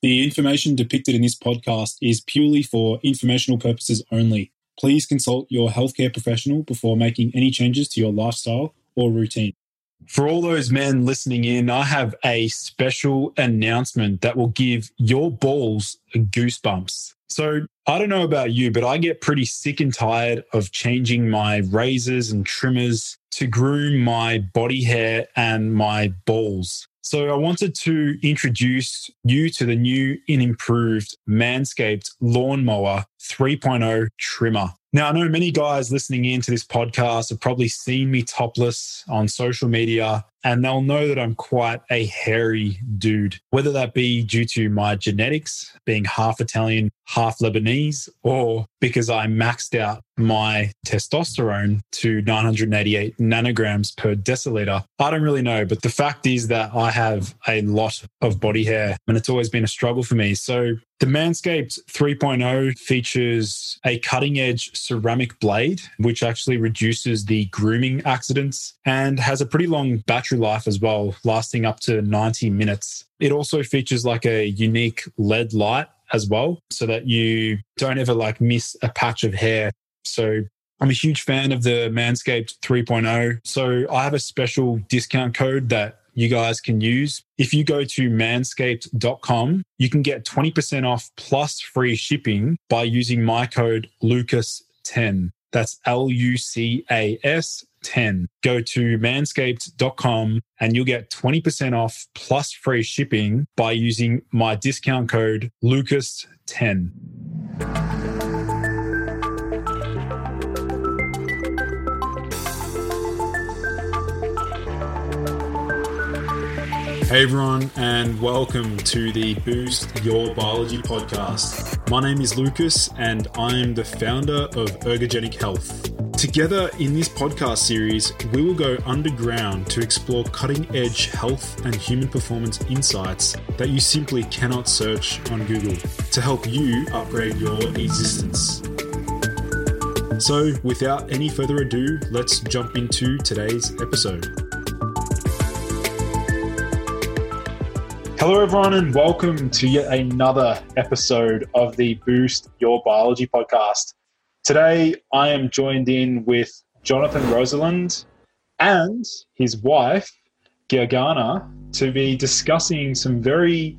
The information depicted in this podcast is purely for informational purposes only. Please consult your healthcare professional before making any changes to your lifestyle or routine. For all those men listening in, I have a special announcement that will give your balls goosebumps. So, I don't know about you, but I get pretty sick and tired of changing my razors and trimmers to groom my body hair and my balls. So I wanted to introduce you to the new and improved Manscaped Lawnmower 3.0 trimmer. Now, I know many guys listening in to this podcast have probably seen me topless on social media, and they'll know that I'm quite a hairy dude, whether that be due to my genetics, being half Italian, half Lebanese, or because I maxed out my testosterone to 988 nanograms per deciliter. I don't really know, but the fact is that I have a lot of body hair and it's always been a struggle for me. So the Manscaped 3.0 features a cutting edge ceramic blade, which actually reduces the grooming accidents and has a pretty long battery life as well, lasting up to 90 minutes. It also features like a unique LED light as well, so that you don't ever like miss a patch of hair. So I'm a huge fan of the Manscaped 3.0. So I have a special discount code that you guys can use. If you go to manscaped.com, you can get 20% off plus free shipping by using my code Lucas10. That's L U C A S 10. Go to manscaped.com and you'll get 20% off plus free shipping by using my discount code Lucas10. Hey everyone, and welcome to the Boost Your Biology podcast. My name is Lucas, and I'm the founder of Ergogenic Health. Together in this podcast series, we will go underground to explore cutting edge health and human performance insights that you simply cannot search on Google to help you upgrade your existence. So, without any further ado, let's jump into today's episode. Hello, everyone, and welcome to yet another episode of the Boost Your Biology podcast. Today, I am joined in with Jonathan Roseland and his wife, Gergana, to be discussing some very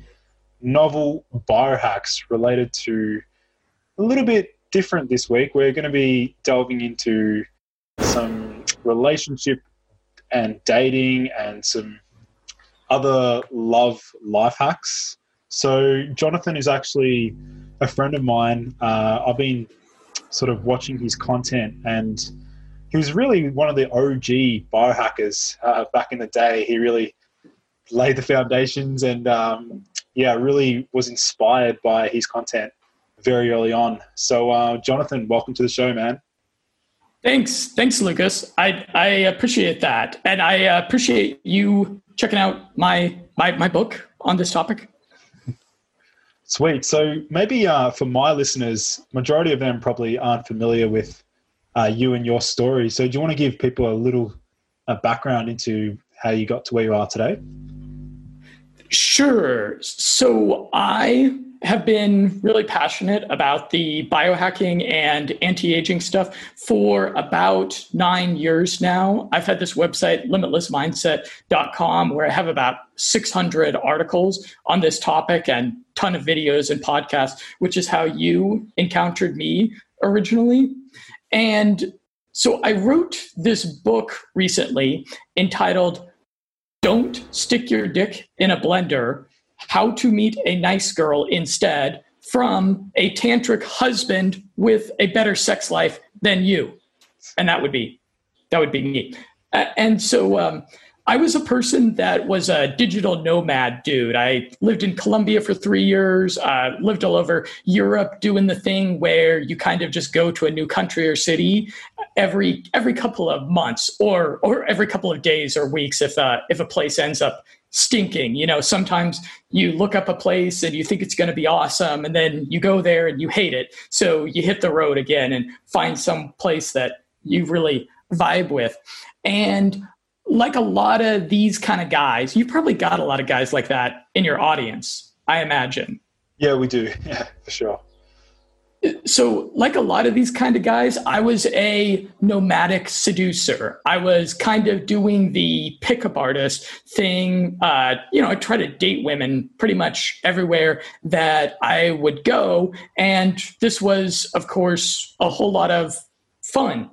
novel biohacks related to a little bit different this week. We're going to be delving into some relationship and dating and some other love life hacks. So Jonathan is actually a friend of mine. Uh, I've been sort of watching his content, and he was really one of the OG biohackers uh, back in the day. He really laid the foundations, and um, yeah, really was inspired by his content very early on. So, uh, Jonathan, welcome to the show, man. Thanks, thanks, Lucas. I I appreciate that, and I appreciate you checking out my my my book on this topic. Sweet. So maybe uh, for my listeners, majority of them probably aren't familiar with uh, you and your story. So do you want to give people a little background into how you got to where you are today? Sure. So I have been really passionate about the biohacking and anti-aging stuff for about nine years now. I've had this website, limitlessmindset.com, where I have about 600 articles on this topic and ton of videos and podcasts, which is how you encountered me originally. And so I wrote this book recently entitled Don't Stick Your Dick in a Blender how to meet a nice girl instead from a tantric husband with a better sex life than you. And that would be that would be me and so um, i was a person that was a digital nomad dude. I lived in colombia for three years. Uh, lived all over europe doing the thing where you kind of just go to a new country or city every every couple of months or or every couple of days or weeks if uh, if a place ends up stinking. You know, sometimes you look up a place and you think it's going to be awesome, and then you go there and you hate it. So you hit the road again and find some place that you really vibe with. And like a lot of these kind of guys, you've probably got a lot of guys like that in your audience, I imagine. Yeah, we do. Yeah, for sure so like a lot of these kind of guys i was a nomadic seducer. I was kind of doing the pickup artist thing. Uh, you know i try to date women pretty much everywhere that i would go. And this was of course a whole lot of fun.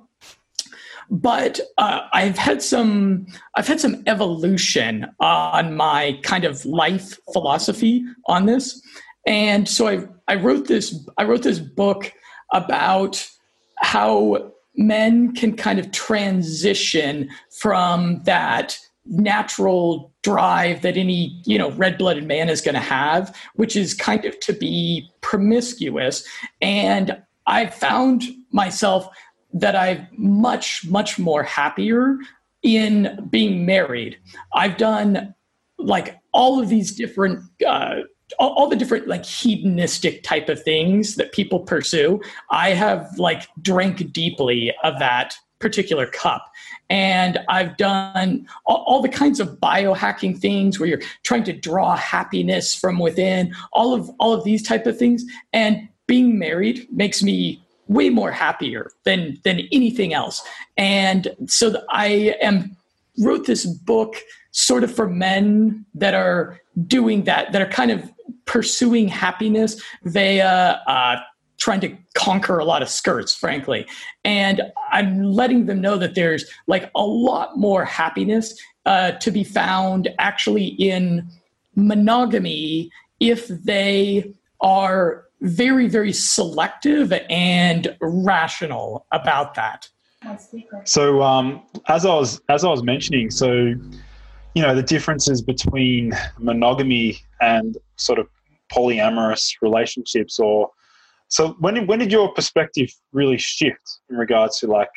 But uh, I've had some I've had some evolution on my kind of life philosophy on this, and so I I wrote this I wrote this book about how men can kind of transition from that natural drive that any you know red-blooded man is going to have which is kind of to be promiscuous. And i found myself that i'm much much more happier in being married. I've done like all of these different uh, all, all, the different like hedonistic type of things that people pursue i have like drank deeply of that particular cup. And i've done all, all, the kinds of biohacking things where you're trying to draw happiness from within all of all of these type of things. And being married makes me way more happier than than anything else. And so i am wrote this book sort of for men that are doing that that are kind of pursuing happiness via uh, trying to conquer a lot of skirts, frankly. And I'm letting them know that there's like a lot more happiness uh, to be found actually in monogamy if they are very, very selective and rational about that. So, um, as I was as I was mentioning, so you know the differences between monogamy and sort of polyamorous relationships or so when when did your perspective really shift in regards to like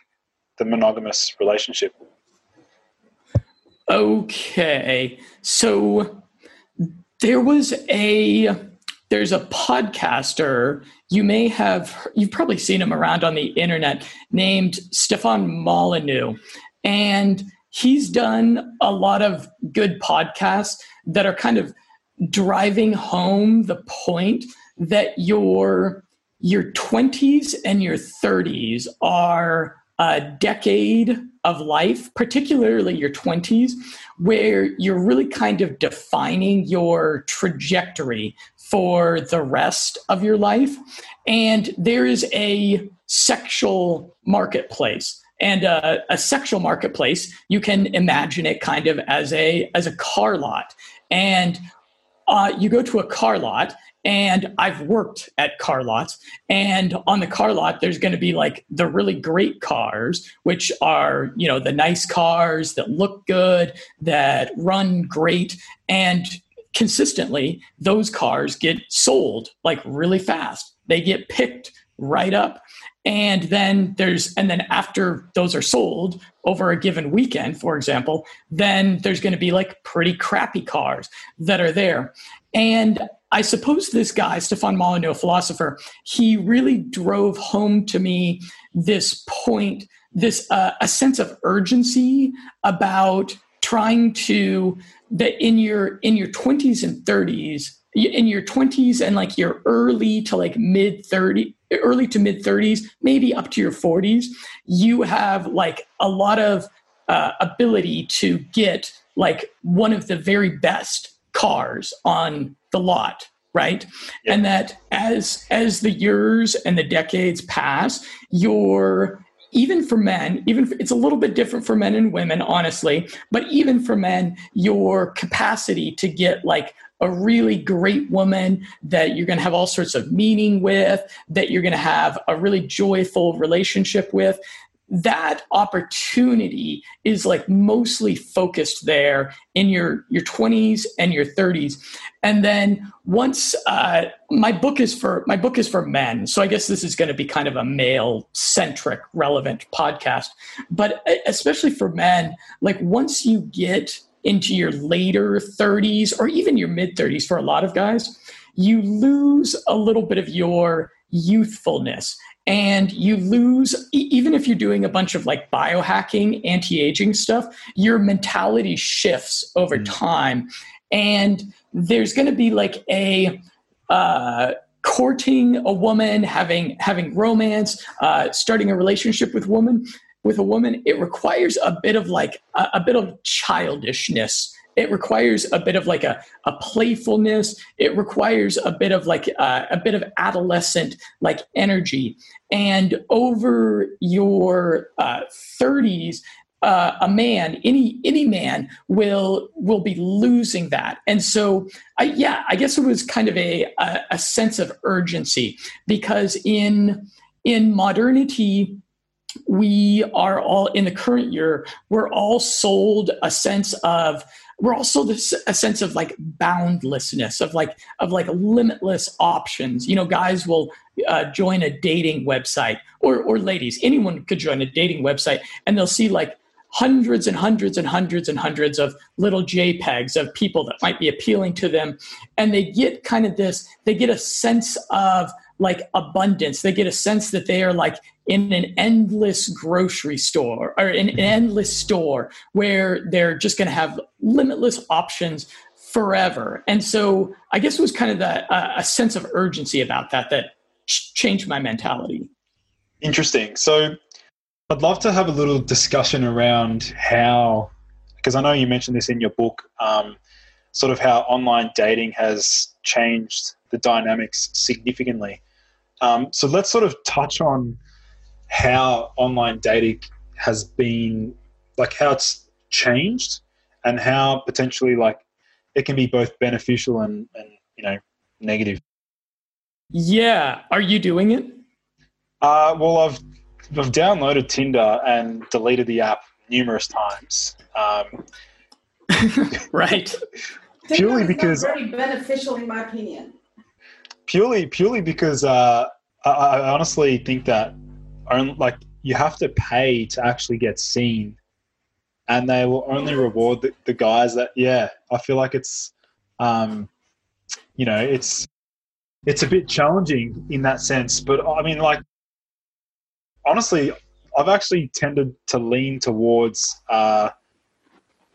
the monogamous relationship? Okay so there was a there's a podcaster you may have you've probably seen him around on the internet named stefan molyneux. And he's done a lot of good podcasts that are kind of driving home the point that your your 20s and your 30s are a decade of life, particularly your 20s, where you're really kind of defining your trajectory for the rest of your life. And there is a sexual marketplace. And a, a sexual marketplace, you can imagine it kind of as a as a car lot. And uh, you go to a car lot and I've worked at car lots, and on the car lot, there's going to be like the really great cars, which are, you know, the nice cars that look good, that run great. And consistently, those cars get sold like really fast. They get picked right up and then there's and then after those are sold over a given weekend for example then there's going to be like pretty crappy cars that are there. And i suppose this guy stefan molyneux philosopher he really drove home to me this point this uh, a sense of urgency about trying to that in your in your 20s and 30s in your 20s and like your early to like mid 30 early to mid 30s maybe up to your 40s you have like a lot of uh, ability to get like one of the very best cars on the lot right yeah. and that as as the years and the decades pass your even for men, even for, it's a little bit different for men and women, honestly, but even for men, your capacity to get like a really great woman that you're going to have all sorts of meaning with, that you're going to have a really joyful relationship with, that opportunity is like mostly focused there in your your 20s and your 30s and then once uh, my book is for my book is for men. So i guess this is going to be kind of a male centric relevant podcast. But especially for men like once you get into your later 30s or even your mid 30s for a lot of guys you lose a little bit of your youthfulness and you lose even if you're doing a bunch of like biohacking anti-aging stuff your mentality shifts over mm. time. And there's going to be like a uh, courting a woman, having having romance, uh, starting a relationship with woman with a woman, it requires a bit of like a, a bit of childishness it requires a bit of like a, a playfulness. It requires a bit of like uh, a bit of adolescent like energy. And over your uh, 30s uh, a man any any man will will be losing that. And so I, yeah i guess it was kind of a, a, a sense of urgency because in in modernity we are all in the current year we're all sold a sense of we're also this a sense of like boundlessness of like of like limitless options. You know guys will uh, join a dating website or or ladies anyone could join a dating website and they'll see like hundreds and hundreds and hundreds and hundreds of little jpegs of people that might be appealing to them and they get kind of this they get a sense of like abundance they get a sense that they are like in an endless grocery store or an endless store where they're just going to have limitless options forever. And so I guess it was kind of the, uh, a sense of urgency about that that ch- changed my mentality. Interesting. So I'd love to have a little discussion around how, because I know you mentioned this in your book, um, sort of how online dating has changed the dynamics significantly. Um, so let's sort of touch on how online dating has been like how it's changed and how potentially like it can be both beneficial and, and you know negative. Yeah. Are you doing it? Uh, well i've i've downloaded tinder and deleted the app numerous times. Um, right. Purely because very beneficial in my opinion. Purely purely because uh, I, I honestly think that only like you have to pay to actually get seen. And they will only reward the, the guys that yeah i feel like it's um you know it's it's a bit challenging in that sense. But i mean like honestly i've actually tended to lean towards uh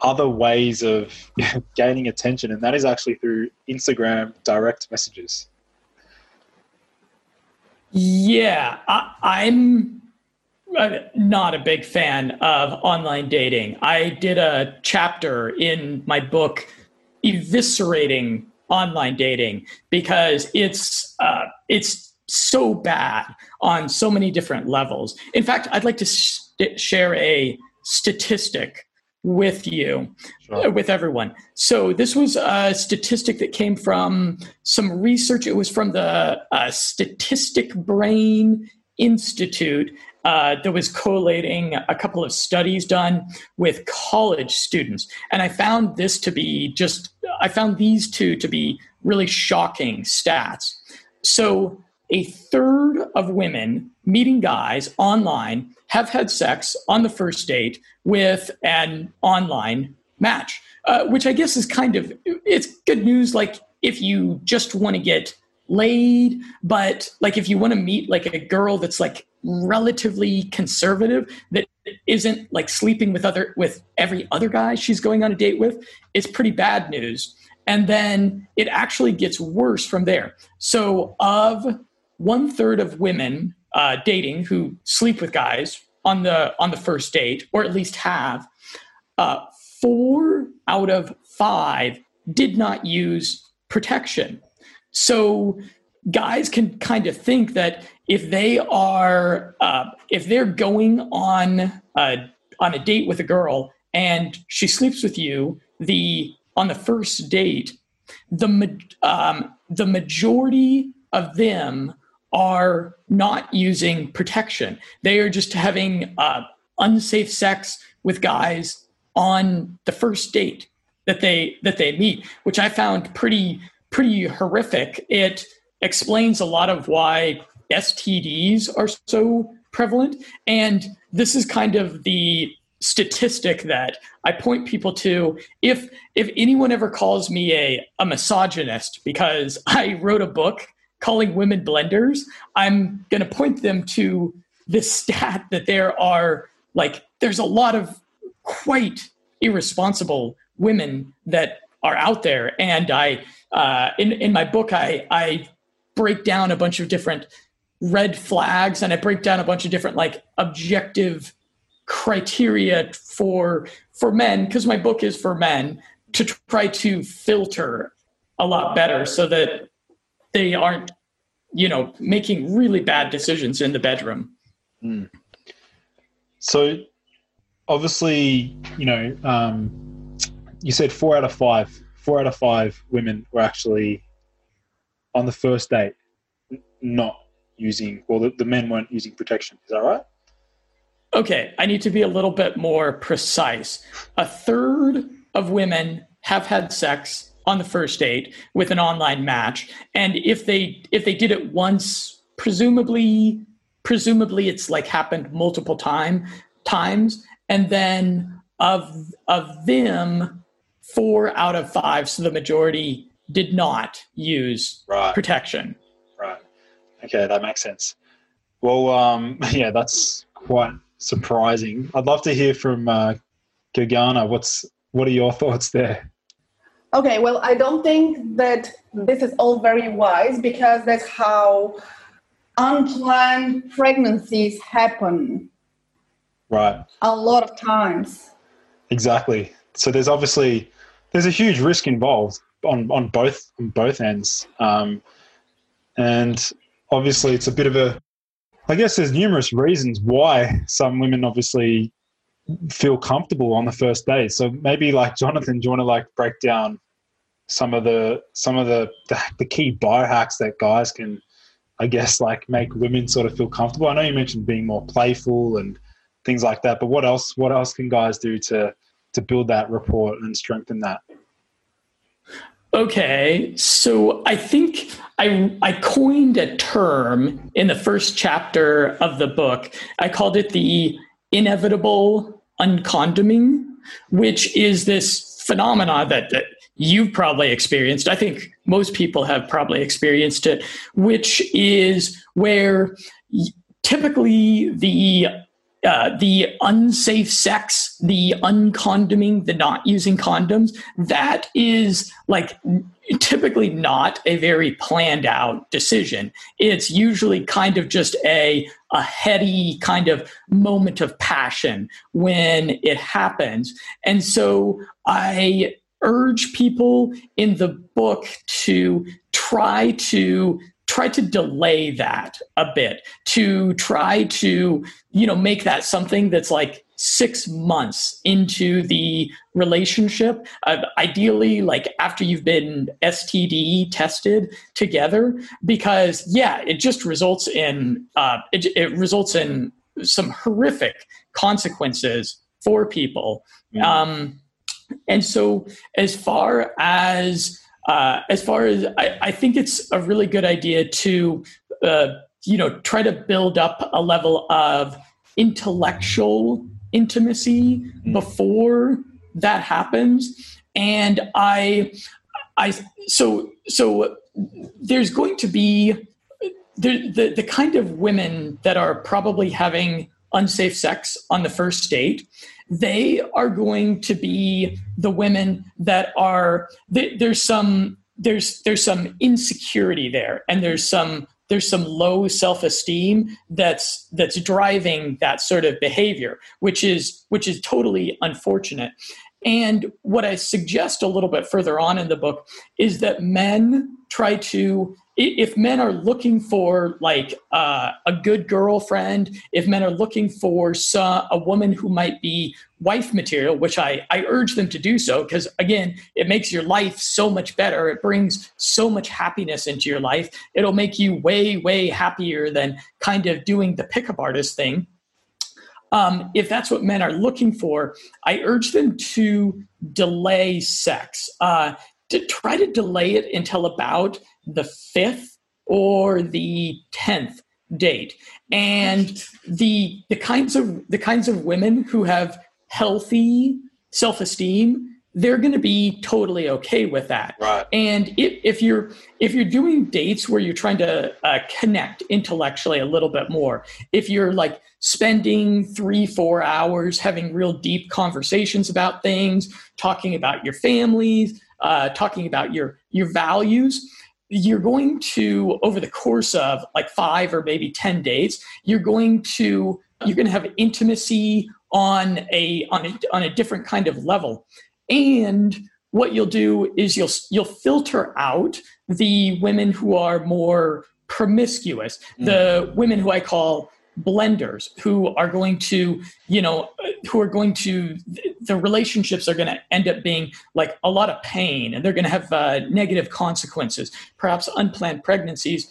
other ways of gaining attention and that is actually through instagram direct messages yeah, I, am not a big fan of online dating. I did a chapter in my book eviscerating online dating because it's uh, it's so bad on so many different levels. In fact, I'd like to st- share a statistic with you, sure. Uh, with everyone. So this was a statistic that came from some research. It was from the uh, Statistic Brain Institute uh, that was collating a couple of studies done with college students. And I found this to be just, I found these two to be really shocking stats. So a third of women meeting guys online have had sex on the first date with an online match, uh, which I guess is kind of it's good news. Like if you just want to get laid, but like if you want to meet like a girl that's like relatively conservative that isn't like sleeping with other with every other guy she's going on a date with, it's pretty bad news. And then it actually gets worse from there. So of one third of women uh, dating who sleep with guys on the on the first date, or at least have, uh, four out of five did not use protection. So guys can kind of think that if they are uh, if they're going on a, on a date with a girl and she sleeps with you the on the first date the um, the majority of them are not using protection. They are just having uh, unsafe sex with guys on the first date that they that they meet, which I found pretty pretty horrific. It explains a lot of why STDs are so prevalent, and this is kind of the statistic that I point people to if if anyone ever calls me a, a misogynist because I wrote a book calling women blenders, I'm going to point them to this stat that there are like there's a lot of quite irresponsible women that are out there. And I, uh, in in my book, I I break down a bunch of different red flags, and I break down a bunch of different like objective criteria for for men because my book is for men to try to filter a lot better so that they aren't you know making really bad decisions in the bedroom. Mm. so obviously you know um, you said four out of five four out of five women were actually on the first date not using well the, the men weren't using protection. Is that right? Okay i need to be a little bit more precise. A third of women have had sex on the first date with an online match. And if they if they did it once presumably presumably it's like happened multiple time times. And then of of them four out of five so the majority did not use right. protection. Right. Okay that makes sense. Well um yeah that's quite surprising. I'd love to hear from uh Gergana. what's what are your thoughts there Okay, well, I don't think that this is all very wise because that's how unplanned pregnancies happen. Right. A lot of times. Exactly. So there's obviously there's a huge risk involved on on both on both ends, um, and obviously it's a bit of a. I guess there's numerous reasons why some women obviously feel comfortable on the first day. So maybe like Jonathan, do you want to like break down some of the some of the, the, the key biohacks that guys can I guess like make women sort of feel comfortable. I know you mentioned being more playful and things like that, but what else what else can guys do to to build that rapport and strengthen that? Okay, so I think I I coined a term in the first chapter of the book. I called it the inevitable uncondoming, which is this phenomena that, that you've probably experienced. I think most people have probably experienced it, which is where typically the uh, the unsafe sex, the uncondoming, the not using condoms, that is like typically not a very planned out decision. It's usually kind of just a, a heady kind of moment of passion when it happens. And so I urge people in the book to try to try to delay that a bit to try to you know make that something that's like six months into the relationship uh, ideally like after you've been std tested together because yeah it just results in uh, it, it results in some horrific consequences for people mm. um, and so, as far as uh, as far as I, I, think it's a really good idea to uh, you know try to build up a level of intellectual intimacy mm-hmm. before that happens and i i so so there's going to be the, the the kind of women that are probably having unsafe sex on the first date they are going to be the women that are there's some there's there's some insecurity there and there's some there's some low self-esteem that's that's driving that sort of behavior which is which is totally unfortunate. And what i suggest a little bit further on in the book is that men try to if men are looking for like uh, a good girlfriend, if men are looking for some, a woman who might be wife material, which I, I urge them to do so, because again, it makes your life so much better. It brings so much happiness into your life. It'll make you way, way happier than kind of doing the pickup artist thing. Um, if that's what men are looking for, I urge them to delay sex. Uh, to try to delay it until about the fifth or the tenth date. And the the kinds of the kinds of women who have healthy self-esteem they're going to be totally okay with that. Right. And if, if you're if you're doing dates where you're trying to uh, connect intellectually a little bit more, if you're like spending three four hours having real deep conversations about things, talking about your families, uh, talking about your your values you're going to over the course of like five or maybe 10 days you're going to you're going to have intimacy on a on a on a different kind of level and what you'll do is you'll you'll filter out the women who are more promiscuous mm. the women who i call blenders who are going to you know who are going to the relationships are going to end up being like a lot of pain and they're going to have uh, negative consequences perhaps unplanned pregnancies.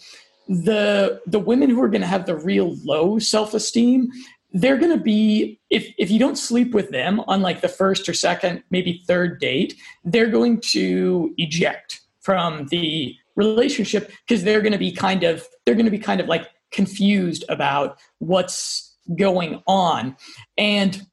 The the women who are going to have the real low self-esteem they're going to be if if you don't sleep with them on like the first or second maybe third date they're going to eject from the relationship because they're going to be kind of they're going to be kind of like confused about what's going on. And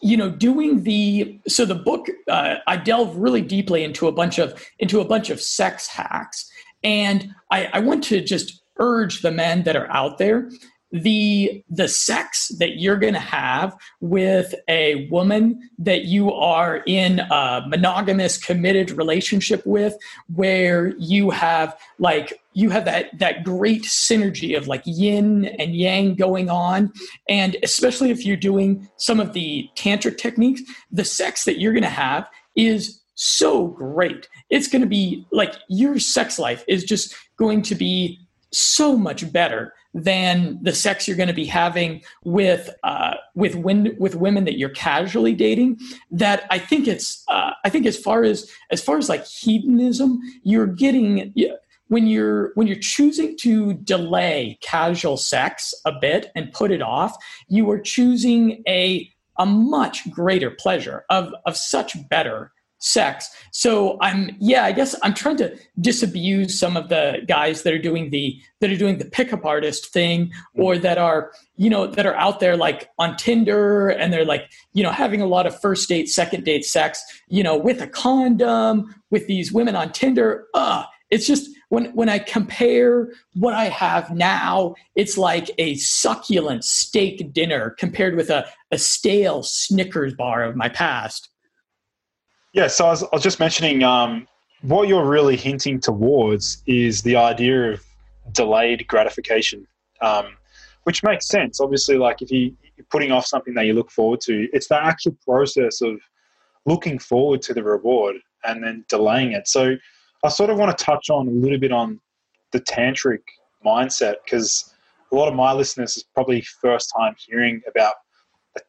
you know doing the so the book uh, i delve really deeply into a bunch of into a bunch of sex hacks. And I, I want to just urge the men that are out there the the sex that you're going to have with a woman that you are in a monogamous committed relationship with where you have like you have that that great synergy of like yin and yang going on. And especially if you're doing some of the tantric techniques the sex that you're going to have is so great. It's going to be like your sex life is just going to be so much better than the sex you're going to be having with uh, with win- with women that you're casually dating. That I think it's uh, I think as far as as far as like hedonism, you're getting when you're when you're choosing to delay casual sex a bit and put it off, you are choosing a a much greater pleasure of of such better sex. So I'm yeah, I guess I'm trying to disabuse some of the guys that are doing the that are doing the pickup artist thing or that are, you know, that are out there like on Tinder and they're like, you know, having a lot of first date, second date sex, you know, with a condom, with these women on Tinder. Uh, it's just when when I compare what I have now, it's like a succulent steak dinner compared with a, a stale Snickers bar of my past. Yeah, so I was, I was just mentioning um, what you're really hinting towards is the idea of delayed gratification, um, which makes sense. Obviously, like if you, you're putting off something that you look forward to, it's the actual process of looking forward to the reward and then delaying it. So I sort of want to touch on a little bit on the tantric mindset because a lot of my listeners is probably first time hearing about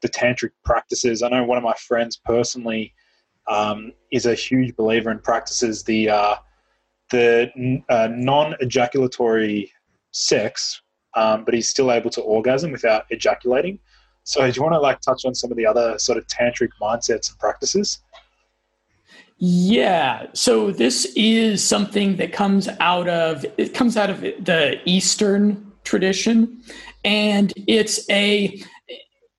the tantric practices. I know one of my friends personally um, is a huge believer and practices the uh, the uh, non-ejaculatory sex, um, but he's still able to orgasm without ejaculating. So, do you want to like touch on some of the other sort of tantric mindsets and practices? Yeah. So this is something that comes out of it comes out of the Eastern tradition, and it's a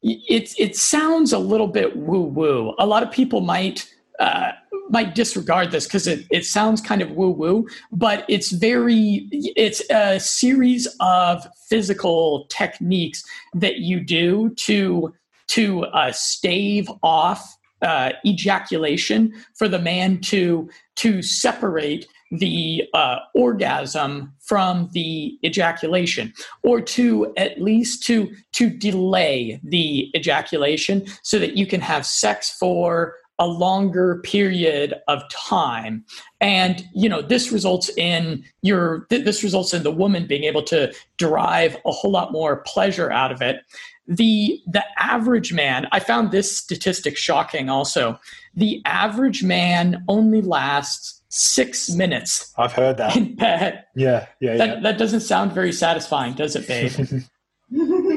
it it sounds a little bit woo woo. A lot of people might uh, might disregard this because it, it sounds kind of woo woo, but it's very, it's a series of physical techniques that you do to, to uh, stave off uh, ejaculation for the man to, to separate the uh, orgasm from the ejaculation or to at least to to delay the ejaculation so that you can have sex for a longer period of time. And you know this results in your this results in the woman being able to derive a whole lot more pleasure out of it. The the average man i found this statistic shocking also. The average man only lasts six minutes i've heard that. in bed. Yeah yeah that, yeah. that doesn't sound very satisfying does it babe?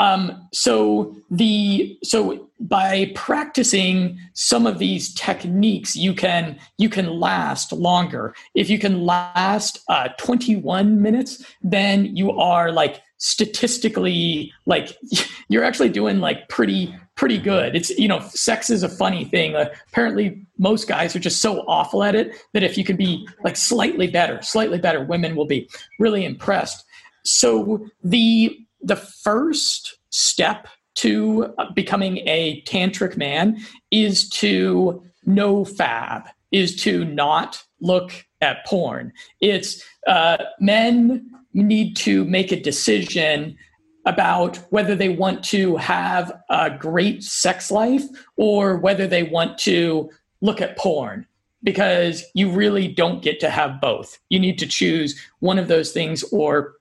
Um, so the so by practicing some of these techniques, you can you can last longer. If you can last uh, 21 minutes, then you are like statistically like you're actually doing like pretty pretty good. It's you know, sex is a funny thing. Uh, apparently, most guys are just so awful at it that if you can be like slightly better, slightly better, women will be really impressed. So the the first step to becoming a tantric man is to NoFap is to not look at porn. It's uh, men need to make a decision about whether they want to have a great sex life or whether they want to look at porn because you really don't get to have both. You need to choose one of those things or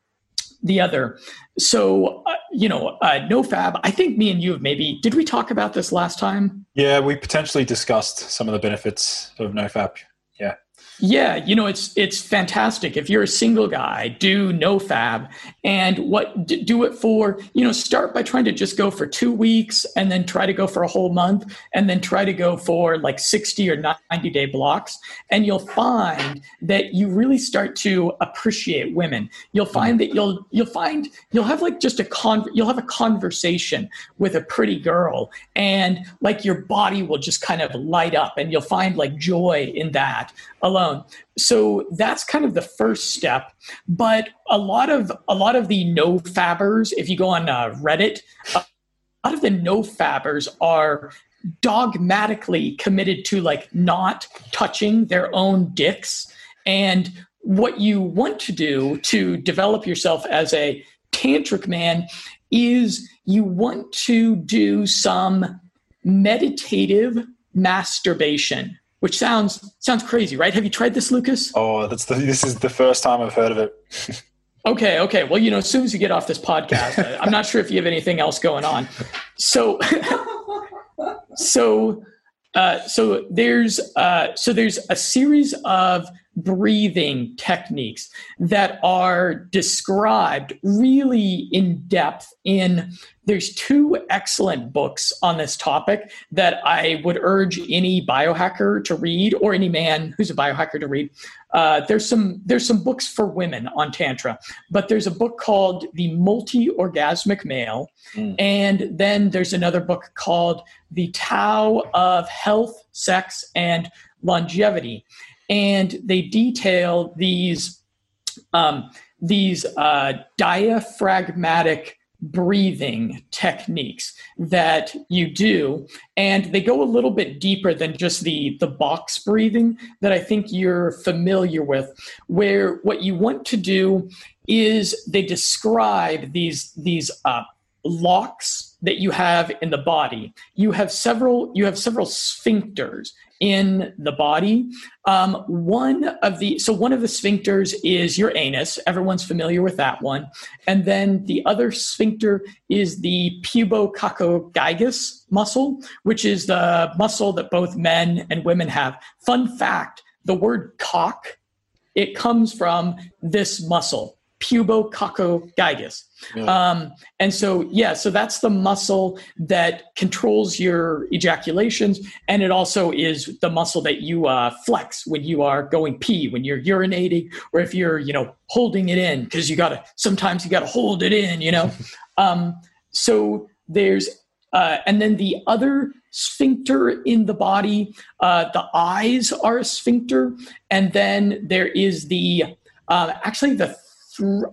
the other. So, uh, you know, uh, NoFap, I think me and you have maybe, did we talk about this last time? Yeah, we potentially discussed some of the benefits of NoFap. Yeah. Yeah, you know it's it's fantastic. If you're a single guy, do NoFap, and what do it for? You know, start by trying to just go for two weeks, and then try to go for a whole month, and then try to go for like sixty or ninety day blocks, and you'll find that you really start to appreciate women. You'll find that you'll you'll find you'll have like just a con you'll have a conversation with a pretty girl, and like your body will just kind of light up, and you'll find like joy in that alone. So that's kind of the first step. But a lot of a lot of the NoFappers, if you go on uh, Reddit, a lot of the NoFappers are dogmatically committed to like not touching their own dicks and what you want to do to develop yourself as a tantric man is you want to do some meditative masturbation which sounds sounds crazy, right? Have you tried this, Lucas? Oh, that's the, this is the first time I've heard of it. okay, okay. Well, you know, as soon as you get off this podcast, I'm not sure if you have anything else going on. So, so, uh, so there's uh, so there's a series of breathing techniques that are described really in depth in there's two excellent books on this topic that I would urge any biohacker to read or any man who's a biohacker to read. Uh, there's some there's some books for women on tantra, but there's a book called The Multi-Orgasmic Male, mm. and then there's another book called The Tao of Health, Sex, and Longevity, and they detail these um, these uh, diaphragmatic breathing techniques that you do. And they go a little bit deeper than just the the box breathing that i think you're familiar with where what you want to do is they describe these these uh, locks that you have in the body. You have several you have several sphincters in the body. Um, one of the so one of the sphincters is your anus. Everyone's familiar with that one. And then the other sphincter is the pubococcygeus muscle, which is the muscle that both men and women have. Fun fact: the word cock it comes from this muscle pubococcygeus. Yeah. Um, and so, yeah, so that's the muscle that controls your ejaculations. And it also is the muscle that you uh, flex when you are going pee, when you're urinating, or if you're, you know, holding it in, because you got to, sometimes you got to hold it in, you know? um, so there's, uh, and then the other sphincter in the body, uh, the eyes are a sphincter. And then there is the, uh, actually the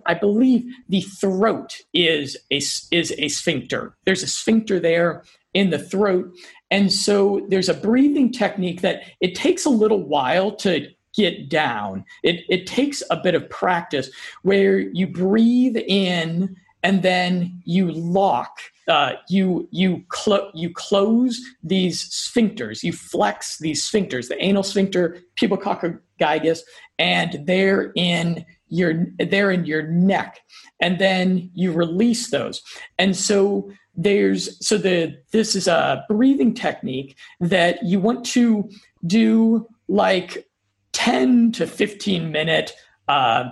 I believe the throat is a, is a sphincter. There's a sphincter there in the throat. And so there's a breathing technique that it takes a little while to get down. It, it takes a bit of practice where you breathe in and then you lock uh, you you clo- you close these sphincters, you flex these sphincters, the anal sphincter, pubococcygeus, and they're in your they're in your neck and then you release those. And so there's so the this is a breathing technique that you want to do like 10 to 15 minute uh,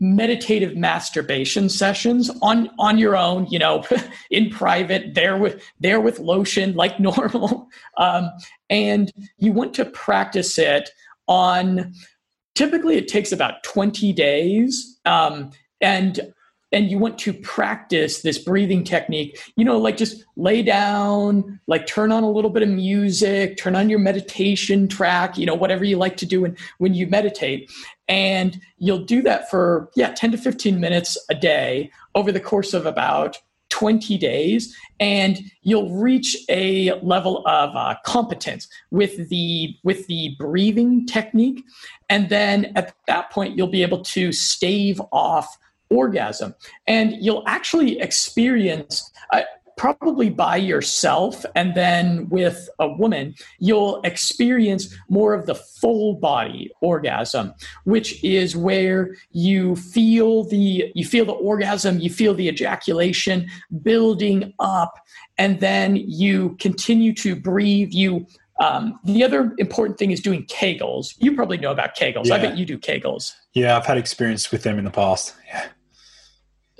meditative masturbation sessions on on your own you know in private there with there with lotion like normal. Um, and you want to practice it on typically it takes about 20 days um, and and you want to practice this breathing technique. You know like just lay down like turn on a little bit of music turn on your meditation track you know whatever you like to do when, when you meditate. And you'll do that for yeah 10 to 15 minutes a day over the course of about 20 days and you'll reach a level of uh, competence with the with the breathing technique. And then at that point you'll be able to stave off orgasm. And you'll actually experience uh, probably by yourself and then with a woman, you'll experience more of the full body orgasm, which is where you feel the you feel the orgasm, you feel the ejaculation building up, and then you continue to breathe. You um, the other important thing is doing Kegels. You probably know about Kegels. Yeah. I bet you do Kegels. Yeah, I've had experience with them in the past.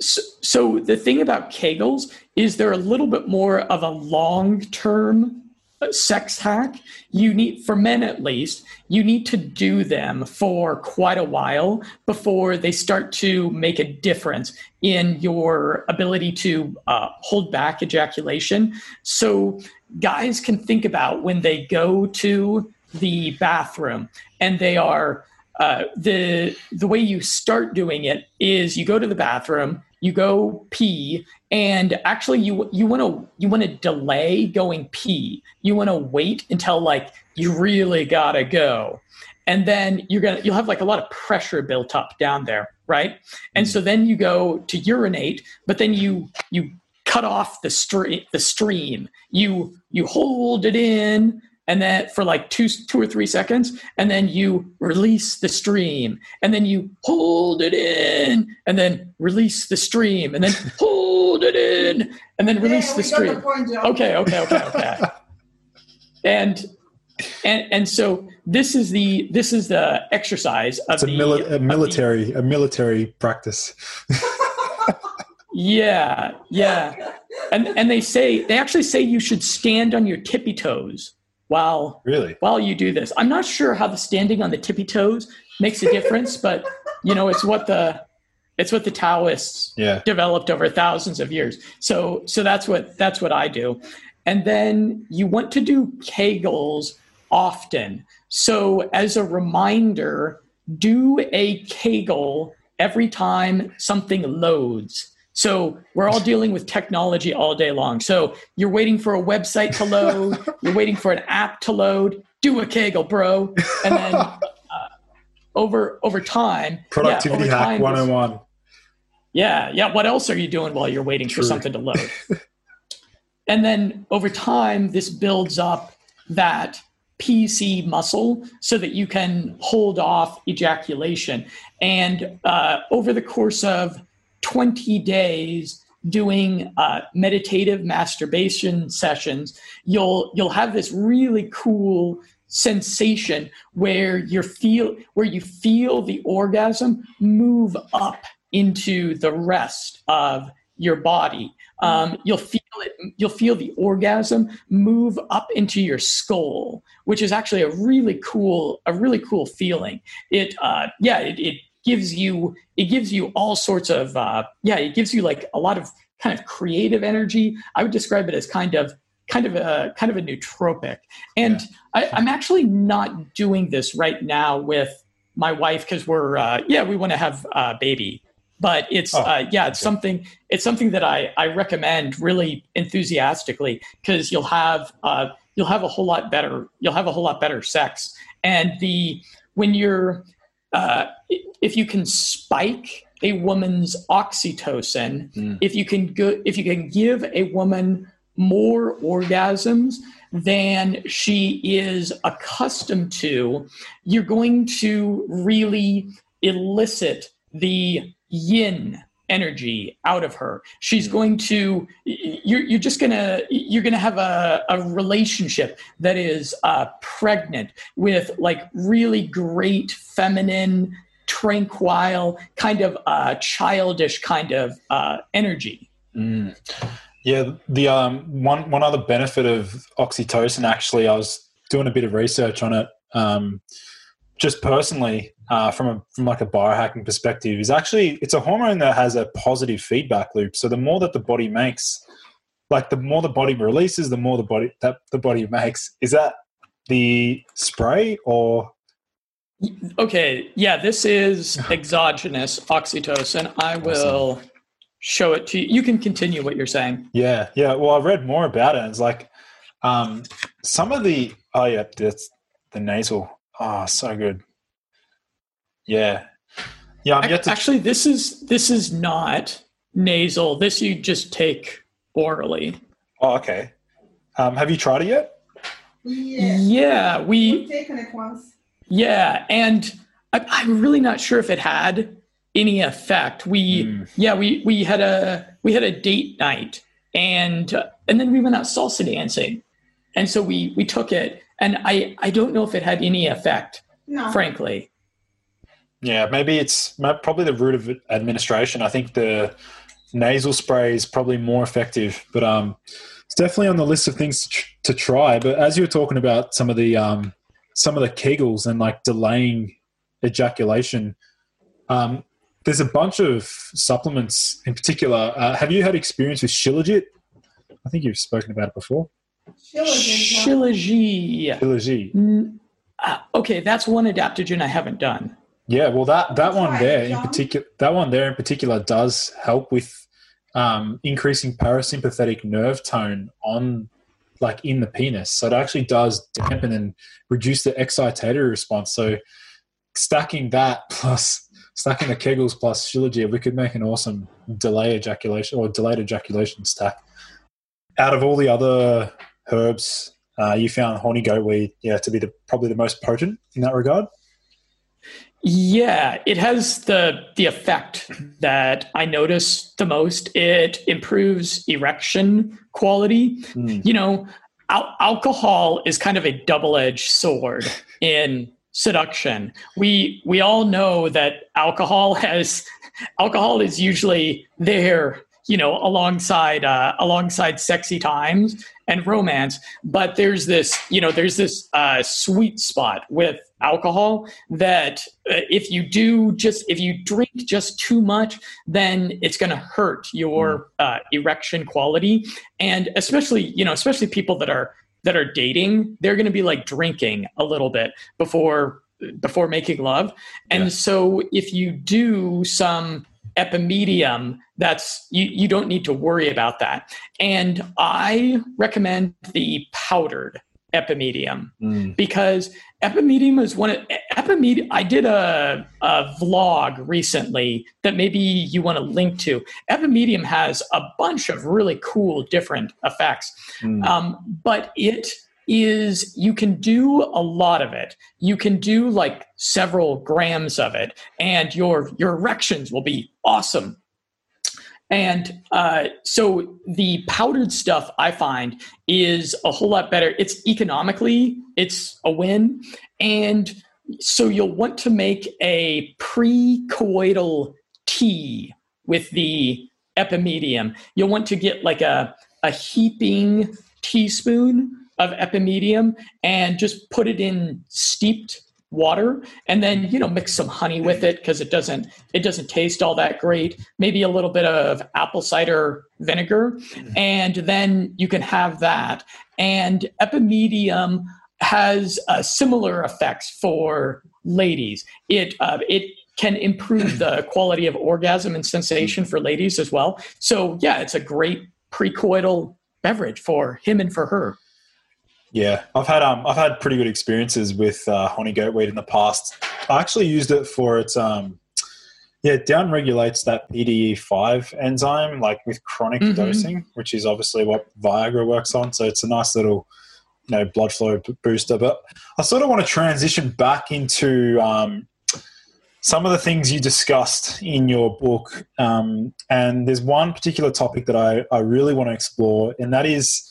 So, so, the thing about Kegels is they're a little bit more of a long term uh, sex hack. You need, for men at least, you need to do them for quite a while before they start to make a difference in your ability to uh, hold back ejaculation. So guys can think about when they go to the bathroom and they are uh, the the way you start doing it is you go to the bathroom you go pee and actually you you want to you want to delay going pee you want to wait until like you really gotta go. And then you're gonna you'll have like a lot of pressure built up down there right? And mm. so then you go to urinate but then you you cut off the stream the stream. You you hold it in and then for like two two or three seconds and then you release the stream and then you hold it in and then release the stream and then hold it in and then release yeah, the stream. the okay okay okay okay. And and and so this is the this is the exercise of it's a, the, mili- a military the, a military practice. Yeah yeah. And and they say they actually say you should stand on your tippy toes while really while you do this. I'm not sure how the standing on the tippy toes makes a difference, but you know, it's what the it's what the Taoists yeah. developed over thousands of years. So so that's what that's what I do. And then you want to do Kegels often. So as a reminder, do a Kegel every time something loads. So we're all dealing with technology all day long. So you're waiting for a website to load, you're waiting for an app to load. Do a Kegel, bro, and then uh, over over time, productivity yeah, hack 101. Yeah, yeah. What else are you doing while you're waiting True. for something to load? and then over time, this builds up that PC muscle so that you can hold off ejaculation. And uh, over the course of 20 days doing uh, meditative masturbation sessions, you'll you'll have this really cool sensation where you feel where you feel the orgasm move up into the rest of your body. Um, you'll feel it. You'll feel the orgasm move up into your skull, which is actually a really cool, a really cool feeling. It, uh, yeah, it, it gives you it gives you all sorts of uh, yeah it gives you like a lot of kind of creative energy i would describe it as kind of kind of a kind of a nootropic and yeah. I, am actually not doing this right now with my wife because we're uh, yeah we want to have a baby but it's oh, uh, yeah it's okay. something it's something that I, I recommend really enthusiastically because you'll have uh, you'll have a whole lot better you'll have a whole lot better sex and the when you're uh, if you can spike a woman's oxytocin, mm. if you can go, if you can give a woman more orgasms than she is accustomed to, you're going to really elicit the yin energy out of her she's mm. going to you're, you're just gonna you're gonna have a, a relationship that is uh, pregnant with like really great feminine tranquil kind of uh, childish kind of uh, energy mm. yeah the um, one one other benefit of oxytocin actually i was doing a bit of research on it um, just personally uh, from a from like a biohacking perspective is actually it's a hormone that has a positive feedback loop. So the more that the body makes, like the more the body releases, the more the body that the body makes. Is that the spray or? Okay, yeah, this is exogenous oxytocin. I will. show it to you. You can continue what you're saying. Yeah, yeah. Well, I read more about it. It's like um, some of the oh yeah, that's the nasal. Oh, so good. Yeah, yeah. I'm yet to- Actually, this is this is not nasal. This you just take orally. Oh, okay. Um, have you tried it yet? Yeah. Yeah, we. We've taken it once. Yeah, and I, I'm really not sure if it had any effect. We mm. yeah we we had a we had a date night and uh, and then we went out salsa dancing, and so we we took it and I I don't know if it had any effect. No. Frankly. Yeah, maybe it's probably the route of administration. I think the nasal spray is probably more effective, but um, it's definitely on the list of things to, tr- to try. But as you were talking about some of the um, some of the kegels and like delaying ejaculation, um, there's a bunch of supplements in particular. Uh, have you had experience with Shilajit? I think you've spoken about it before. Shilajit. Shilajit. Uh, okay, that's one adaptogen I haven't done. Yeah, well, that that one there in particular, that one there in particular does help with um, increasing parasympathetic nerve tone on, like in the penis. So it actually does dampen and reduce the excitatory response. So stacking that plus stacking the kegels plus shilajit, we could make an awesome delay ejaculation or delayed ejaculation stack. Out of all the other herbs, uh, you found horny goatweed, yeah, to be the probably the most potent in that regard. Yeah, it has the the effect that I notice the most. It improves erection quality. Mm. You know, al- alcohol is kind of a double edged sword in seduction. We we all know that alcohol has alcohol is usually there, you know, alongside uh, alongside sexy times and romance. But there's this, you know, there's this uh, sweet spot with alcohol that uh, if you do just if you drink just too much then it's going to hurt your hmm. uh, erection quality and especially you know especially people that are that are dating, they're going to be like drinking a little bit before before making love. And yeah. so if you do some epimedium, that's you, you don't need to worry about that. And I recommend the powdered epimedium mm. because epimedium is one of epimedium i did a, a vlog recently that maybe you want to link to epimedium has a bunch of really cool different effects mm. um, but it is you can do a lot of it you can do like several grams of it and your your erections will be awesome and uh, so the powdered stuff I find is a whole lot better. It's economically, it's a win. And so you'll want to make a pre-coital tea with the epimedium. You'll want to get like a, a heaping teaspoon of epimedium and just put it in steeped water and then you know mix some honey with it because it doesn't it doesn't taste all that great. Maybe a little bit of apple cider vinegar. And then you can have that. And epimedium has uh, similar effects for ladies. It uh, it can improve the quality of orgasm and sensation for ladies as well. So yeah it's a great precoital beverage for him and for her yeah, I've had um I've had pretty good experiences with uh, horny goatweed in the past. I actually used it for its um yeah it down regulates that PDE five enzyme like with chronic mm-hmm. dosing, which is obviously what Viagra works on. So it's a nice little you know blood flow booster. But I sort of want to transition back into um, some of the things you discussed in your book, um, and there's one particular topic that I I really want to explore, and that is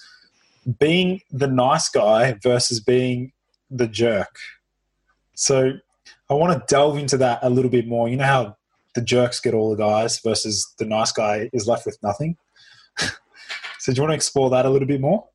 being the nice guy versus being the jerk. So I want to delve into that a little bit more. You know how the jerks get all the guys versus the nice guy is left with nothing? so do you want to explore that a little bit more?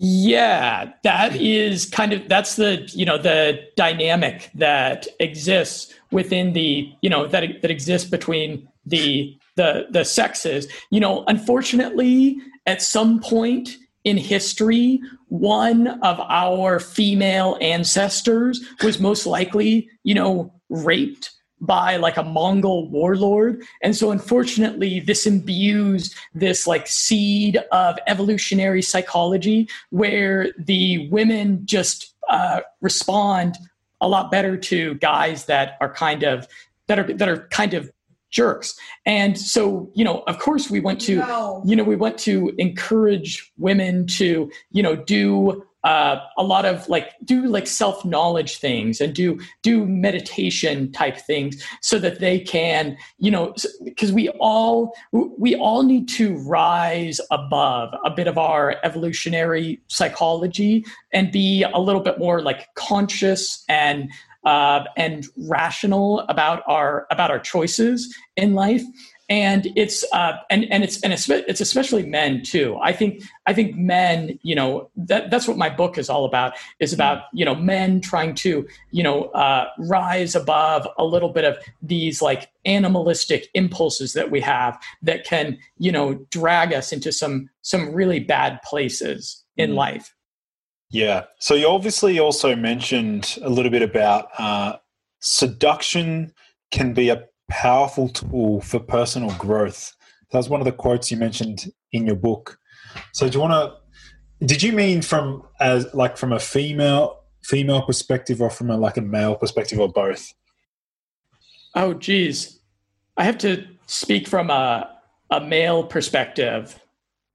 Yeah, that is kind of that's the you know the dynamic that exists within the you know that that exists between the the the sexes. You know, unfortunately, at some point in history, one of our female ancestors was most likely, you know, raped by like a Mongol warlord. And so unfortunately, this imbues this like seed of evolutionary psychology where the women just uh, respond a lot better to guys that are kind of that are that are kind of jerks. And so, you know, of course we want to, no. you know, we want to encourage women to, you know, do uh, a lot of like do like self knowledge things and do do meditation type things so that they can you know because we all we all need to rise above a bit of our evolutionary psychology and be a little bit more like conscious and uh, and rational about our about our choices in life and it's uh, and and it's and it's it's especially men too. I think I think men, you know, that that's what my book is all about. Is about you know men trying to you know uh, rise above a little bit of these like animalistic impulses that we have that can you know drag us into some some really bad places in mm. life. Yeah. So you obviously also mentioned a little bit about uh, seduction can be a powerful tool for personal growth. That was one of the quotes you mentioned in your book. So do you want to? Did you mean from as like from a female female perspective or from a like a male perspective or both? Oh, geez, I have to speak from a a male perspective